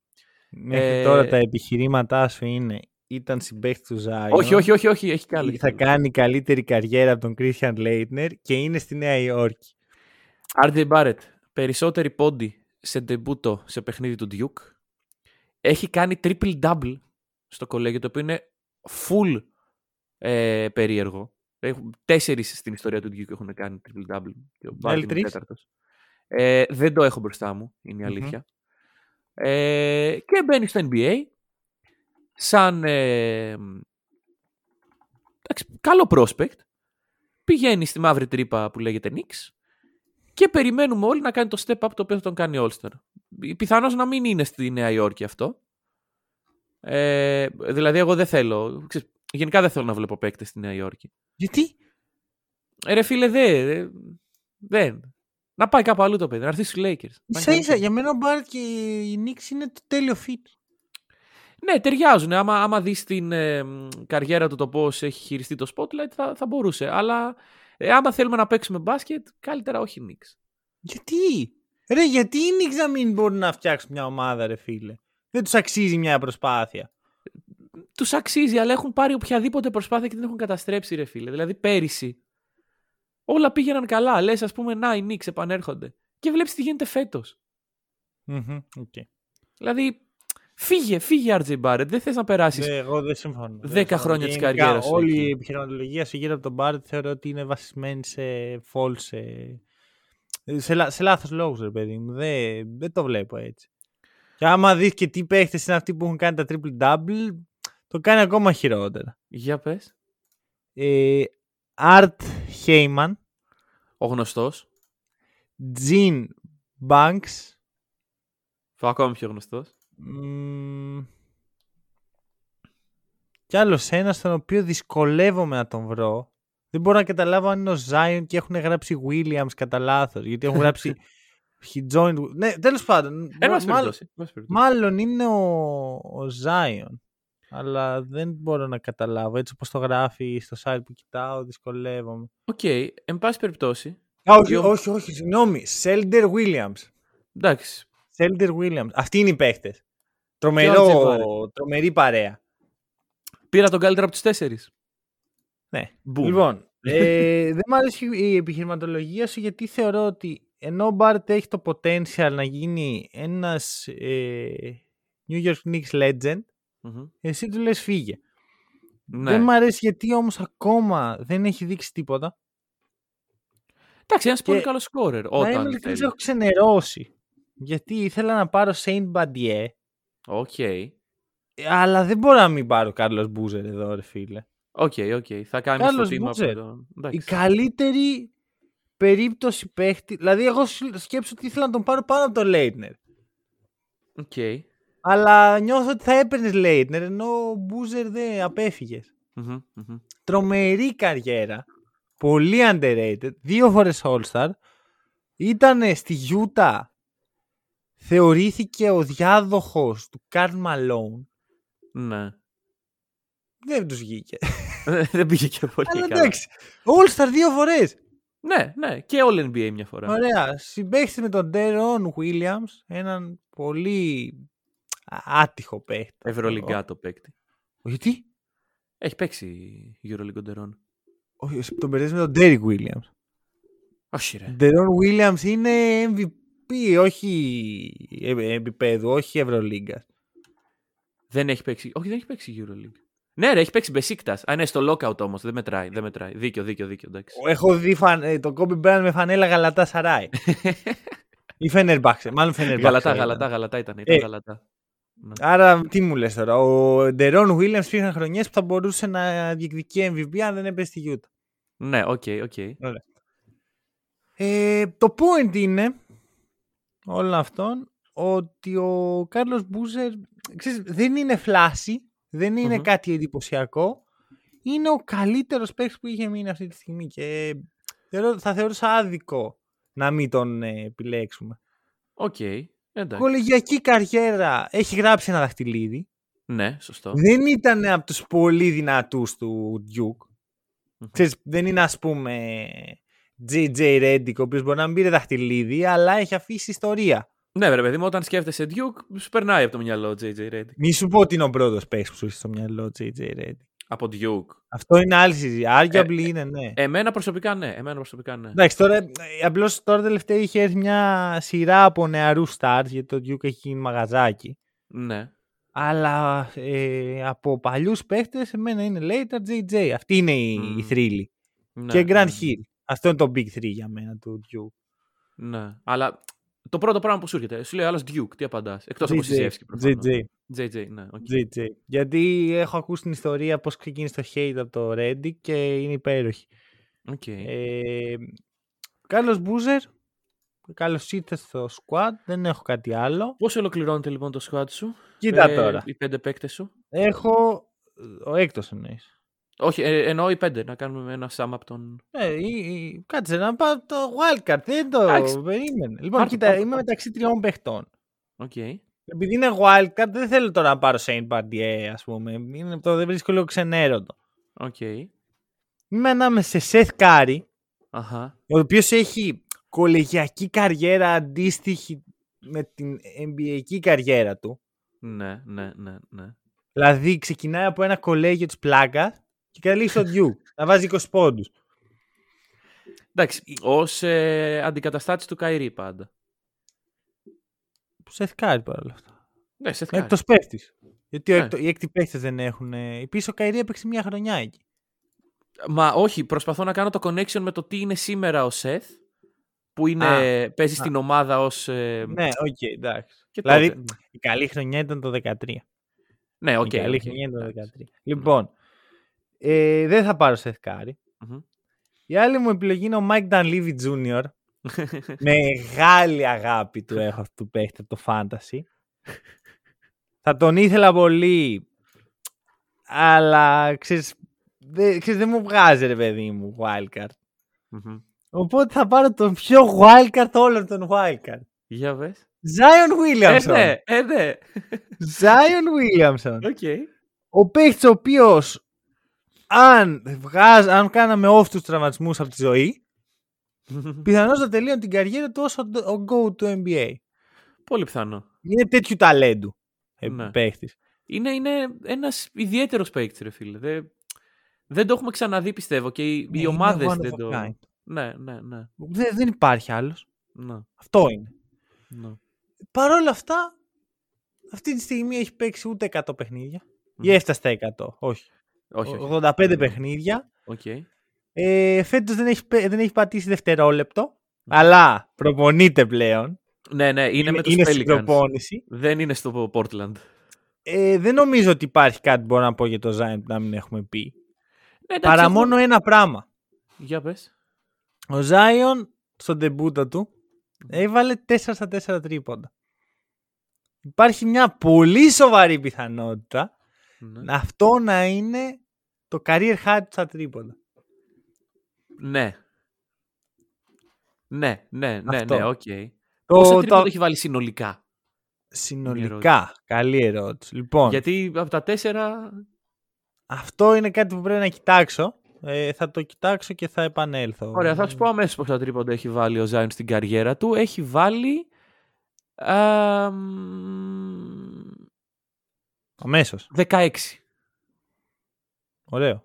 Μέχρι Ε, τώρα τα επιχειρήματά σου είναι ήταν συμπαίχτης του Zion. Όχι, όχι, όχι, όχι, έχει κι άλλο. έχει Θα κι άλλο. κάνει καλύτερη καριέρα από τον Christian Laettner και είναι στη Νέα Υόρκη. RJ Barrett, περισσότερη πόντι σε ντεμπούτο σε παιχνίδι του Duke. Έχει κάνει triple-double στο κολέγιο, το οποίο είναι full ε, περίεργο. Έχουν τέσσερις στην ιστορία του Duke έχουν κάνει triple-double. Και ο Barrett είναι ο τρεις. τέταρτος. Ε, δεν το έχω μπροστά μου, είναι η Μμμ. αλήθεια. Ε, και μπαίνει στο NBA σαν ε, εντάξει, καλό prospect. Πηγαίνει στη μαύρη τρύπα που λέγεται Knicks και περιμένουμε όλοι να κάνει το step up το οποίο θα τον κάνει All-Star. Πιθανώς να μην είναι στη Νέα Υόρκη αυτό. Ε, δηλαδή εγώ δεν θέλω, ξέρεις, γενικά δεν θέλω να βλέπω παίκτες στη Νέα Υόρκη. Γιατί; Ε, ρε φίλε, δεν. δε, δεν. Να πάει κάπου αλλού το παιδί, να έρθει στους Lakers. Να Ίσα κάνει ίσα, για μένα ο Μπάρτ και η Knicks είναι το τέλειο fit. Ναι, ταιριάζουν. Άμα, άμα δεις την ε, μ, καριέρα του το πώς έχει χειριστεί το spotlight θα, θα μπορούσε. Αλλά ε, άμα θέλουμε να παίξουμε μπάσκετ, καλύτερα όχι Knicks. Γιατί; Ρε, γιατί οι Knicks να μην μπορούν να φτιάξουν μια ομάδα, ρε φίλε; Δεν τους αξίζει μια προσπάθεια. Τους αξίζει, αλλά έχουν πάρει οποιαδήποτε προσπάθεια και την έχουν καταστρέψει, ρε φίλε. Δηλαδή πέρυσι όλα πήγαιναν καλά. Λες, ας πούμε, να, οι Knicks επανέρχονται. Και βλέπεις τι γίνεται φέτος. Μμμ, οκ. Δηλαδή, Φύγε, φύγε RJ Barrett. Δεν θες να περάσεις. Ναι, εγώ δεν συμφωνώ. Δεν Δέκα συμφωνώ. χρόνια της Γενικά, καριέρας σου Όλη εκεί. η επιχειρηματολογία σου γύρω από τον Μπάρτ θεωρώ ότι είναι βασισμένη σε false. ε, Σε, λα- σε λάθος λόγους, ρε παιδί μου. Δεν, δεν το βλέπω έτσι. Και άμα δεις και τι παίχτες είναι αυτοί που έχουν κάνει τα triple-double, το κάνει ακόμα χειρότερα. Για πες. Ε, Art Heyman, Ο γνωστός. Gene Banks, Ο ακόμα πιο γνωστός. μ, κι άλλος ένας τον οποίο δυσκολεύομαι να τον βρω. Δεν μπορώ να καταλάβω αν είναι ο Zion και έχουν γράψει Williams κατά λάθος. Γιατί έχουν γράψει he joined... Ναι, τέλος πάντων. Εν μ- πάση μάλλον, περιπτώσει. εν πάση περιπτώσει. μάλλον είναι ο, ο Zion. Αλλά δεν μπορώ να καταλάβω. Έτσι όπως το γράφει στο site που κοιτάω, δυσκολεύομαι. Οκ, εν πάση περιπτώσει. Α, όχι, Δύο- όχι, όχι, συγγνώμη. Shelden Williams. Εντάξει. Shelden Williams. Αυτοί είναι οι παίχτες. Και ο Τρομερό, Τζεβάρη. τρομερή παρέα. Πήρα τον καλύτερο από τους τέσσερις. Ναι. Boom. Λοιπόν, ε, δεν μου αρέσει η επιχειρηματολογία σου γιατί θεωρώ ότι ενώ ο Μπάρτ έχει το potential να γίνει ένας ε, New York Knicks legend, Μμμ. εσύ του λες φύγε. Ναι. Δεν μου αρέσει γιατί όμως ακόμα δεν έχει δείξει τίποτα. Εντάξει, ένας Και- πολύ καλός σκόρερ. να είμαι Όταν ειλικρινής, θέλει. έχω ξενερώσει. Γιατί ήθελα να πάρω Saint Bandier, Οκ. αλλά δεν μπορώ να μην πάρω Κάρλος Μπούζερ εδώ, ρε φίλε. Οκ, οκ. Θα κάνει Carlos το τίμημα Boozer. από τον. Η Εντάξει. καλύτερη περίπτωση παίχτη. Δηλαδή, εγώ σου- σκέψω ότι ήθελα να τον πάρω πάνω από τον Λέιτνερ. Οκ. Αλλά νιώθω ότι θα έπαιρνες Λέιτνερ ενώ ο Μπούζερ δεν απέφυγες. Μμμ, μμμ. Τρομερή καριέρα. Πολύ underrated. Δύο φορές All-Star. Ήταν στη Γιούτα. Θεωρήθηκε ο διάδοχος του Καρλ Μαλόν. Ναι. Δεν τους βγήκε. Δεν πήγε και πολύ Αλλά καλά. εντάξει. All-Star δύο φορές. Ναι, ναι. Και All NBA μια φορά. Ωραία. Συμπαίχτη με τον Ντέρον Williams, έναν πολύ άτυχο παίχτη. Ευρωλυγκάτο παίκτη. Γιατί; Έχει παίξει Euroleague Οντερών. Όχι, εσύ τον μπερδεύεις με τον Derrick Williams. Όχι, ρε. Ντέρον Williams είναι MVP, όχι ε- επίπεδου, όχι Ευρωλίγκας. Δεν έχει παίξει. Όχι, δεν έχει παίξει Euroleague. Ναι, ρε, έχει παίξει Μπεσίκτας. Α, ναι, στο lockout όμως. Δεν μετράει. Δεν μετράει. Δίκιο, δίκιο, δίκιο. Εντάξει. Έχω δει φαν, ε, τον Kobe Bryant με φανέλα γαλατά Σαράι. Ή Φενερμπάξε, μάλλον Φενερμπάξε. γαλατά, ήταν. γαλατά, γαλατά ήταν. ήταν Ε, γαλατά. Ναι. Άρα τι μου λες τώρα, ο Ντερόν Williams υπήρχαν χρονιές που θα μπορούσε να διεκδικεί MVP αν δεν έπαιζε στη Utah. Ναι, OK, OK. Ε, το point είναι όλων αυτών ότι ο Carlos Boozer ξέρεις, δεν είναι flashy, δεν είναι Μμμ. κάτι εντυπωσιακό. Είναι ο καλύτερος παίκτης που είχε μείνει αυτή τη στιγμή και θεωρώ- θα θεωρούσα άδικο να μην τον ε, επιλέξουμε. Οκ. Εντάξει. Κολεγιακή καριέρα έχει γράψει ένα δαχτυλίδι. Ναι, σωστό. Δεν ήταν από τους πολύ δυνατούς του Duke. Μμμ. Ξέρεις, δεν είναι ας πούμε JJ Reddick, ο οποίος μπορεί να μην πήρε δαχτυλίδι, αλλά έχει αφήσει ιστορία. Ναι, ρε παιδί μου, όταν σκέφτεσαι Duke, σου περνάει από το μυαλό JJ Reddick. Μη σου πω ότι είναι ο πρώτος παίκτης που σου έχει στο μυαλό JJ Reddick. Από Duke. Αυτό είναι άλλη συζήτηση. Arguably είναι, ναι. Εμένα προσωπικά ναι. Εμένα προσωπικά ναι. Εντάξει, τώρα, ε, απλώς τώρα τελευταία είχε έρθει μια σειρά από νεαρούς stars, γιατί το Duke έχει γίνει μαγαζάκι. Ναι. Αλλά ε, από παλιούς παίχτες, εμένα είναι later JJ. Αυτή είναι η, Μμμ. η θρύλη. ναι. και Grant ναι. Hill. Αυτό είναι το big three για μένα του Duke. Ναι. Αλλά το πρώτο πράγμα που σου έρχεται, σου λέει άλλος Duke, τι απαντάς. Εκτός από JJ, Σιζέφσκι προφανώς. JJ. JJ, ναι. οκ. JJ. Γιατί έχω ακούσει την ιστορία πώς ξεκίνησε το hate από το Reddit και είναι υπέροχη. Οκ. Ε, Κάρλος Μπούζερ. Καλώς ήρθες στο squad. Δεν έχω κάτι άλλο. Πώς ολοκληρώνεται λοιπόν το squad σου, Κοίτα ε, τώρα. οι πέντε παίκτες σου; Έχω... Ο έκτος εννοείς. Όχι, ε, εννοώ οι πέντε, να κάνουμε ένα sum up των... Ε, ή- ή- κάτσε να πάω το wildcard. Δεν το Εντάξει. περίμενε. Λοιπόν, Πάρ' το, κοίτα, πάρ' το, είμαι πάρ' το. μεταξύ τριών παιχτών. Οκ. Επειδή είναι wildcard, δεν θέλω τώρα να πάρω Shane Battier, ας πούμε. Είναι, το δεν βρίσκω λίγο ξενέρωτο. Οκ. Είμαι ανάμεσα σε Seth Curry, Αχα. ο οποίος έχει κολεγιακή καριέρα αντίστοιχη με την NBA καριέρα του. Ναι, ναι, ναι, ναι. Δηλαδή ξεκινάει από ένα κολέγιο της πλάκας και καταλήγει στο Duke. να βάζει 20 πόντους. Εντάξει, ως ε, αντικαταστάτης του Καϊρή πάντα. Seth Curry παρόλα αυτά. Ναι, Seth Curry. Εκτό παίχτης. Γιατί ο Ναι. έκτο- οι έκτοι παίχτες δεν έχουν. ε, Επίση ο Καϊρή έπαιξε μια χρονιά εκεί. Μα όχι, προσπαθώ να κάνω το connection με το τι είναι σήμερα ο Seth, που είναι, Α, παίζει α. στην ομάδα ως... ε, Ναι, οκ, εντάξει. και δηλαδή τότε. η καλή χρονιά ήταν το 13. Ναι, οκ. η καλή οκ, χρονιά ήταν το εντάξει. 13. Λοιπόν, ε, δεν θα πάρω Seth Curry. Μμμ. Η άλλη μου επιλογή είναι ο Mike Dunleavy Jr. Μεγάλη αγάπη του έχω αυτού του παίχτη από το Fantasy. θα τον ήθελα πολύ, αλλά ξέρεις, δεν, ξέρεις, δεν μου βγάζει ρε παιδί μου wildcard. Μμμ. Οπότε θα πάρω τον πιο wildcard όλων των wildcard. Για πες. Zion Ε, Williamson. ναι, ε, ναι. Zion Williamson. Οκ. Ο παίχτης ο οποίος αν, βγάζ, αν κάναμε off τους τραυματισμούς από τη ζωή, πιθανώς να τελείωνε την καριέρα του ως ο, ο GOAT του NBA. Πολύ πιθανό. Είναι τέτοιου ταλέντου ε, Ναι. παίχτης. Είναι, είναι ένας ιδιαίτερος παίκτης, ρε φίλε. Δεν, δεν το έχουμε ξαναδεί, πιστεύω. Και οι, Ναι, οι είναι ομάδες one of δεν a το... kind. Ναι, ναι, ναι. Δεν, δεν υπάρχει άλλος. ναι, Αυτό είναι. ναι. Παρ' όλα αυτά, αυτή τη στιγμή έχει παίξει ούτε 100 παιχνίδια. Μμ. Ή έφτασε στα 100. Όχι. Όχι, όχι. 85 παιχνίδια. Οκ. Ε, φέτος δεν έχει, πε- δεν έχει πατήσει δευτερόλεπτο. Αλλά προπονείται πλέον. Ναι, ναι, είναι, με τους είναι στην Pelicans. προπόνηση. Δεν είναι στο Portland. Ε, δεν νομίζω ότι υπάρχει κάτι που μπορώ να πω για το Zion που να μην έχουμε πει. Ναι, εντάξει, Παρά έχω- μόνο ένα πράγμα. Για πες. Ο Zion στο ντεμπούτο του έβαλε 4 στα 4 τρίποντα. Υπάρχει μια πολύ σοβαρή πιθανότητα Ναι. αυτό να είναι το career high του στα τρίποντα. Ναι. Ναι, ναι, ναι, Αυτό. ναι, οκ. Το, Πόσα το- τρίποντα έχει βάλει συνολικά; Συνολικά. Καλή ερώτηση. Λοιπόν, Γιατί από τα τέσσερα... αυτό είναι κάτι που πρέπει να κοιτάξω. Ε, θα το κοιτάξω και θα επανέλθω. Ωραία, θα σου πω αμέσως πόσα τρίποντα έχει βάλει ο Ζάιον στην καριέρα του. Έχει βάλει... α, μ, Αμέσως. 16. Ωραίο.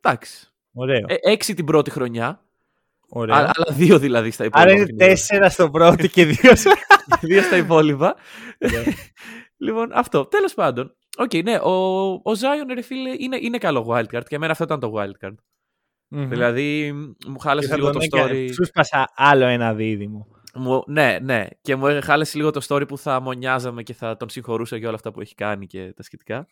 Εντάξει. Ωραίο. Ε, έξι την πρώτη χρονιά. Ωραίο. Α- αλλά δύο δηλαδή στα υπόλοιπα. Άρα είναι παιχνίδια. τέσσερα στο πρώτο και δύο σε... δύο στα υπόλοιπα. Ναι. λοιπόν, αυτό. Τέλος πάντων. Οκ, ναι, ο, ο Zion, ρε φίλε, είναι, είναι καλό wildcard και εμένα αυτό ήταν το wildcard. Μμμ. Δηλαδή, μου Και χάλασε θα λίγο τον το έκανε- story. Σου σπάσα άλλο ένα δίδυμο. Μου, ναι, ναι. Και μου χάλασε λίγο το story που θα μονιάζαμε και θα τον συγχωρούσα για όλα αυτά που έχει κάνει και τα σχετικά.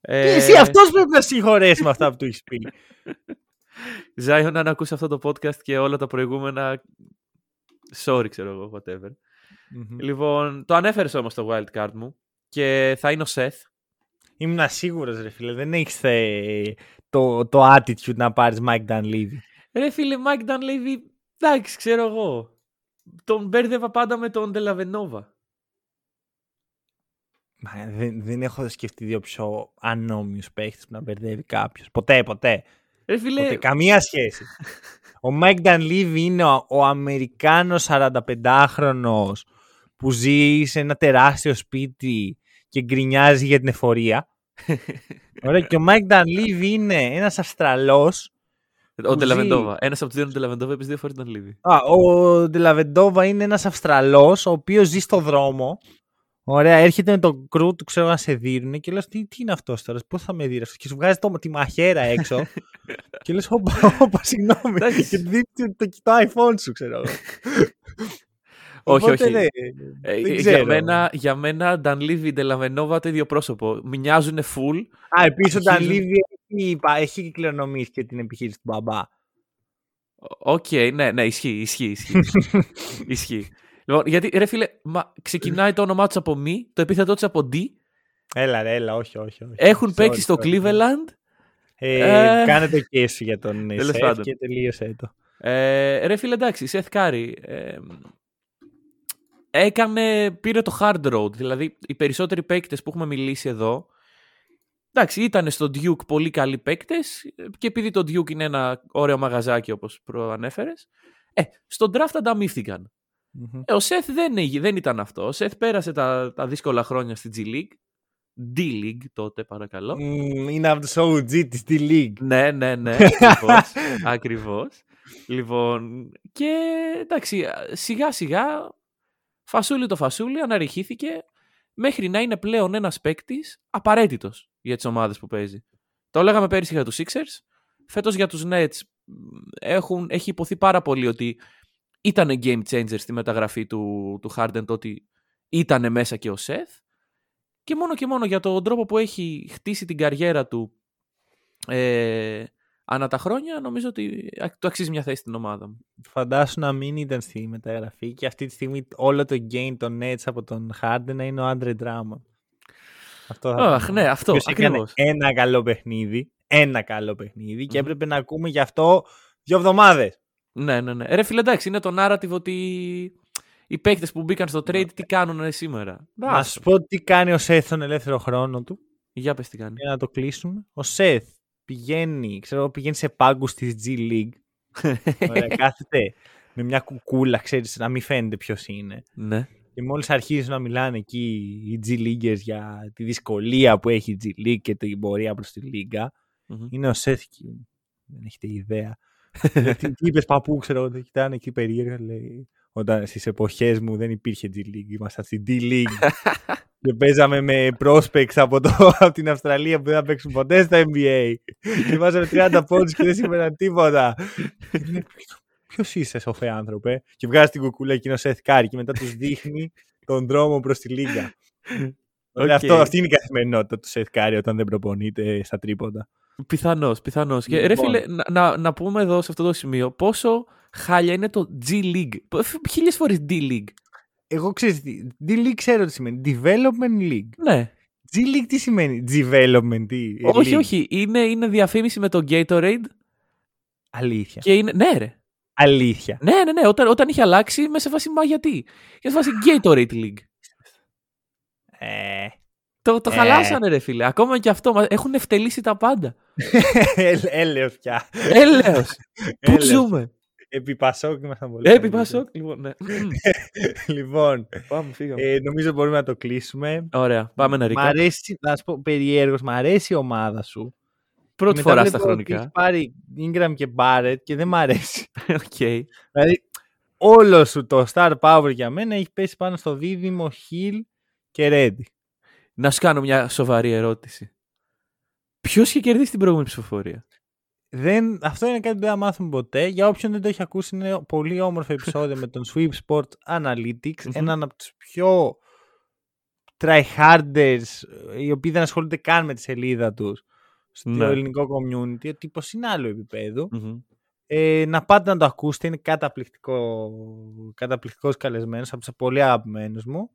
Ε, Εσύ αυτός πρέπει να συγχωρέσει με αυτά που του έχεις πει. Zion, αν ακούσει αυτό το podcast και όλα τα προηγούμενα. Sorry, ξέρω εγώ, whatever. Μμμ. Λοιπόν, το ανέφερες όμως το wildcard μου και θα είναι ο Seth. Ήμουν σίγουρος ρε φίλε. Δεν έχεις ε, το, το attitude να πάρεις Mike Dunleavy. Ρε φίλε, Mike Dunleavy, εντάξει, ξέρω εγώ. Τον μπέρδευα πάντα με τον Ντελαβενόβα. Μα, δεν, δεν έχω σκεφτεί δύο πιο ανώμιους παίχτες που να μπερδεύει κάποιος. Ποτέ, ποτέ. Ρε φίλε, Ποτέ. Καμία σχέση. ο Mike Dunleavy είναι ο, ο Αμερικάνος 45χρονος που ζει σε ένα τεράστιο σπίτι και γκρινιάζει για την εφορία. Ωραία, και ο Mike Dunleavy είναι ένας Αυστραλός ο που Ντελαβεντόβα. Ένας από τους δύο είναι ο Ντελαβεντόβα, επίσης δύο φορές τον Λίβι. Α, ο Ντελαβεντόβα είναι ένας Αυστραλός ο οποίος ζει στο δρόμο. Ωραία, έρχεται με τον crew του, ξέρω να σε δίνουν και λες τι, τι είναι αυτός τώρα, πώς θα με δει αυτός;» Και σου βγάζει το, τη μαχαίρα έξω και λες όπα, όπα, συγγνώμη. Εντάξει. και δείχνει το, το iPhone σου, ξέρω εγώ. Όχι, Οπότε, όχι. ναι, Ε, δεν για, ξέρω. μένα, για μένα, Dunleavy, Dellavedova το ίδιο πρόσωπο. Μοιάζουν full. Α, επίσης ο αρχίζουν- Dunleavy έχει, έχει κληρονομήσει και την επιχείρηση του μπαμπά. Οκ, ναι, ναι, ισχύει, ισχύει, ισχύει. ισχύει. Λοιπόν, γιατί ρε φίλε, μα, ξεκινάει το όνομά τους από μη, το επίθετό τους από D. Έλα ρε, έλα, όχι, όχι. όχι. Έχουν Sorry, παίξει στο sorry. Cleveland. Ε, Ε, Κάνε το και σου για τον τέλος Σεφ πάντων. και τελείωσε το. Ε, ρε φίλε, εντάξει, Seth Curry. Ε, έκανε, πήρε το hard road. Δηλαδή, οι περισσότεροι παίκτες που έχουμε μιλήσει εδώ, εντάξει, ήταν στο Duke πολύ καλοί παίκτες και επειδή το Duke είναι ένα ωραίο μαγαζάκι όπως προανέφερες, ε, στο draft ανταμείφθηκαν. Μμμ. Ε, ο Seth δεν, έγι- δεν ήταν αυτό. Ο Seth πέρασε τα, τα δύσκολα χρόνια στη G League. D-League τότε, παρακαλώ. Μμμ, Είναι από τους OG της D-League. Ναι, ναι, ναι, ακριβώς, ακριβώς. Λοιπόν, και εντάξει, σιγά σιγά, φασούλι το φασούλι, αναρριχήθηκε. μέχρι να είναι πλέον ένας παίκτης απαραίτητος για τις ομάδες που παίζει. Το λέγαμε πέρυσι για τους Sixers. Φέτος για τους Nets έχουν, έχει υποθεί πάρα πολύ ότι ήταν game changer στη μεταγραφή του, του Harden το ότι ήταν μέσα και ο Seth και μόνο και μόνο για τον τρόπο που έχει χτίσει την καριέρα του ε, ανά τα χρόνια νομίζω ότι το αξίζει μια θέση στην ομάδα μου. Φαντάσου να μην ήταν στη μεταγραφή και αυτή τη στιγμή όλο το game των Nets από τον Harden να είναι ο Άντρε Drummond. Αυτό θα Αχ, ναι, αυτό ακριβώς. Ένα καλό παιχνίδι, ένα καλό παιχνίδι και έπρεπε να ακούμε γι' αυτό δύο εβδομάδες. Ναι, ναι, ναι. Ρε φίλε, εντάξει, είναι το narrative ότι οι παίκτες που μπήκαν στο trade τι κάνουν σήμερα. Να σου πω τι κάνει ο Σεθ στον ελεύθερο χρόνο του. Για πες τι κάνει. Για να το κλείσουμε. Ο Σεθ πηγαίνει, ξέρω, πηγαίνει σε πάγκους της G League. Ωραία, κάθεται με μια κουκούλα, ξέρεις, να μην φαίνεται ποιος είναι. Ναι. Και μόλις αρχίζουν να μιλάνε εκεί οι G Leaguers για τη δυσκολία που έχει η G League και την πορεία προς τη λίγα, mm-hmm. είναι ο Σεθ δεν έχετε ιδέα. τι είπες παππού, ξέρω, κοιτάνε εκεί περίεργα, λέει, όταν στις εποχές μου δεν υπήρχε G League, ήμασταν στην D League και παίζαμε με prospects από, το, από την Αυστραλία που δεν θα παίξουν ποτέ στα NBA και βάζαμε 30 πόντους και δεν σημαίναν τίποτα. Ποιος είσαι, σοφέ άνθρωπε, και βγάζει την κουκούλα εκείνος σε εθκάρι και μετά τους δείχνει τον δρόμο προς τη λίγα. Okay. Αυτό, αυτή είναι η καθημερινότητα του Σεθ όταν δεν προπονείται στα τρίποτα. Πιθανώς, πιθανώς. Και ρε λοιπόν. φίλε, να, να, να, πούμε εδώ σε αυτό το σημείο πόσο χάλια είναι το G League. Χίλιες φορές D League. Εγώ ξέρω τι. D League ξέρω τι σημαίνει. Development League. Ναι. G League τι σημαίνει; Development. Τι, όχι, όχι. Είναι, είναι διαφήμιση με το Gatorade. Αλήθεια. Και είναι, ναι, ρε. Αλήθεια. Ναι, ναι, ναι. Όταν, όταν είχε αλλάξει, με σε φάση μα γιατί; Και σε φάση Gatorade League. Ε, το, το ε... χαλάσανε ρε φίλε. Ακόμα και αυτό. Έχουν ευτελίσει τα πάντα. Έλεος πια. Έλεος. Πού ζούμε; Επί Πασόκ ήμασταν πολύ. Επί Πασόκ, λοιπόν, ναι. λοιπόν, πάμε, φύγαμε. Ε, νομίζω μπορούμε να το κλείσουμε. Ωραία, πάμε να ρίξουμε. Μ' αρέσει, να σου πω περιέργως, μ' αρέσει η ομάδα σου. Πρώτη φορά στα χρονικά. Έχεις πάρει Ingram και Barrett και δεν μ' αρέσει. okay. Δηλαδή, όλο σου το star power για μένα έχει πέσει πάνω στο δίδυμο Hill και Reddy. Να σου κάνω μια σοβαρή ερώτηση. Ποιος είχε κερδίσει την προηγούμενη ψηφοφορία; Δεν, αυτό είναι κάτι που δεν θα μάθουμε ποτέ. Για όποιον δεν το έχει ακούσει, είναι πολύ όμορφο επεισόδιο με τον Sweep Sport Analytics, έναν από τους πιο tryharders, οι οποίοι δεν ασχολούνται καν με τη σελίδα τους στο ναι. ελληνικό community. Ο τύπος είναι άλλο Ε, να πάτε να το ακούσετε, είναι καταπληκτικό, καταπληκτικός καλεσμένος από τους πολύ αγαπημένους μου.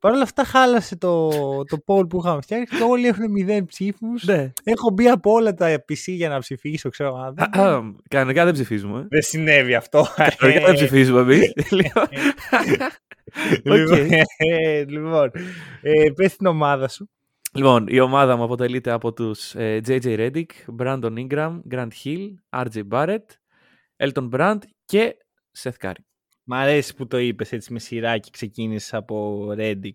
Παρ' όλα αυτά χάλασε το, το poll που είχαμε φτιάξει και όλοι έχουν μηδέν ψήφους. Ναι. Έχω μπει από όλα τα PC για να ψηφίσω, ξέρω. Κανονικά δεν ψηφίζουμε. Δεν συνέβη αυτό. Κανονικά δεν ψηφίζουμε εμείς. λοιπόν, ε, λοιπόν ε, πες την ομάδα σου. Λοιπόν, η ομάδα μου αποτελείται από τους ε, JJ Reddick, Brandon Ingram, Grant Hill, RJ Barrett, Elton Brand και Seth Curry. Μ' αρέσει που το είπες έτσι με σειρά και ξεκίνησες από Reddick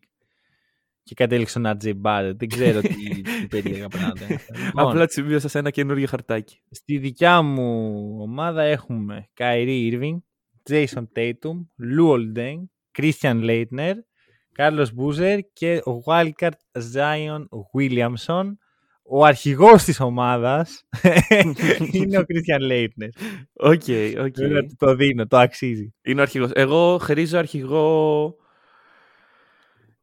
και κατέληξε στον RJ Barrett. Δεν ξέρω τι, τι περίεργα πράγματα. λοιπόν, Απλά τη σημείωσα σε ένα καινούργιο χαρτάκι. Στη δικιά μου ομάδα έχουμε Kyrie Irving, Jayson Tatum, Luol Deng, Christian Laettner, Carlos Boozer και ο Wildcard Zion Williamson ο αρχηγός της ομάδας είναι ο Christian Laettner. Οκ, οκ. Το δίνω, το αξίζει. Είναι ο αρχηγός. Εγώ χρίζω αρχηγό...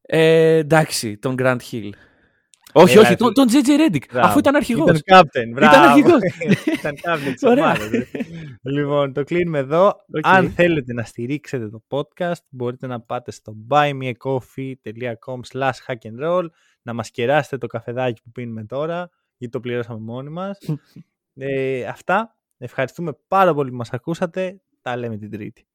Ε, εντάξει, τον Grant Hill. Όχι, όχι, τον, τον JJ Redick, αφού ήταν αρχηγός. Ήταν captain, μπράβο. Ήταν αρχηγός. ήταν captain της ομάδας. λοιπόν, το κλείνουμε εδώ. Okay. Αν θέλετε να στηρίξετε το podcast, μπορείτε να πάτε στο buymeacoffee.com slash hackandroll να μας κεράσετε το καφεδάκι που πίνουμε τώρα, γιατί το πληρώσαμε μόνοι μας. ε, αυτά. Ευχαριστούμε πάρα πολύ που μας ακούσατε. Τα λέμε την Τρίτη.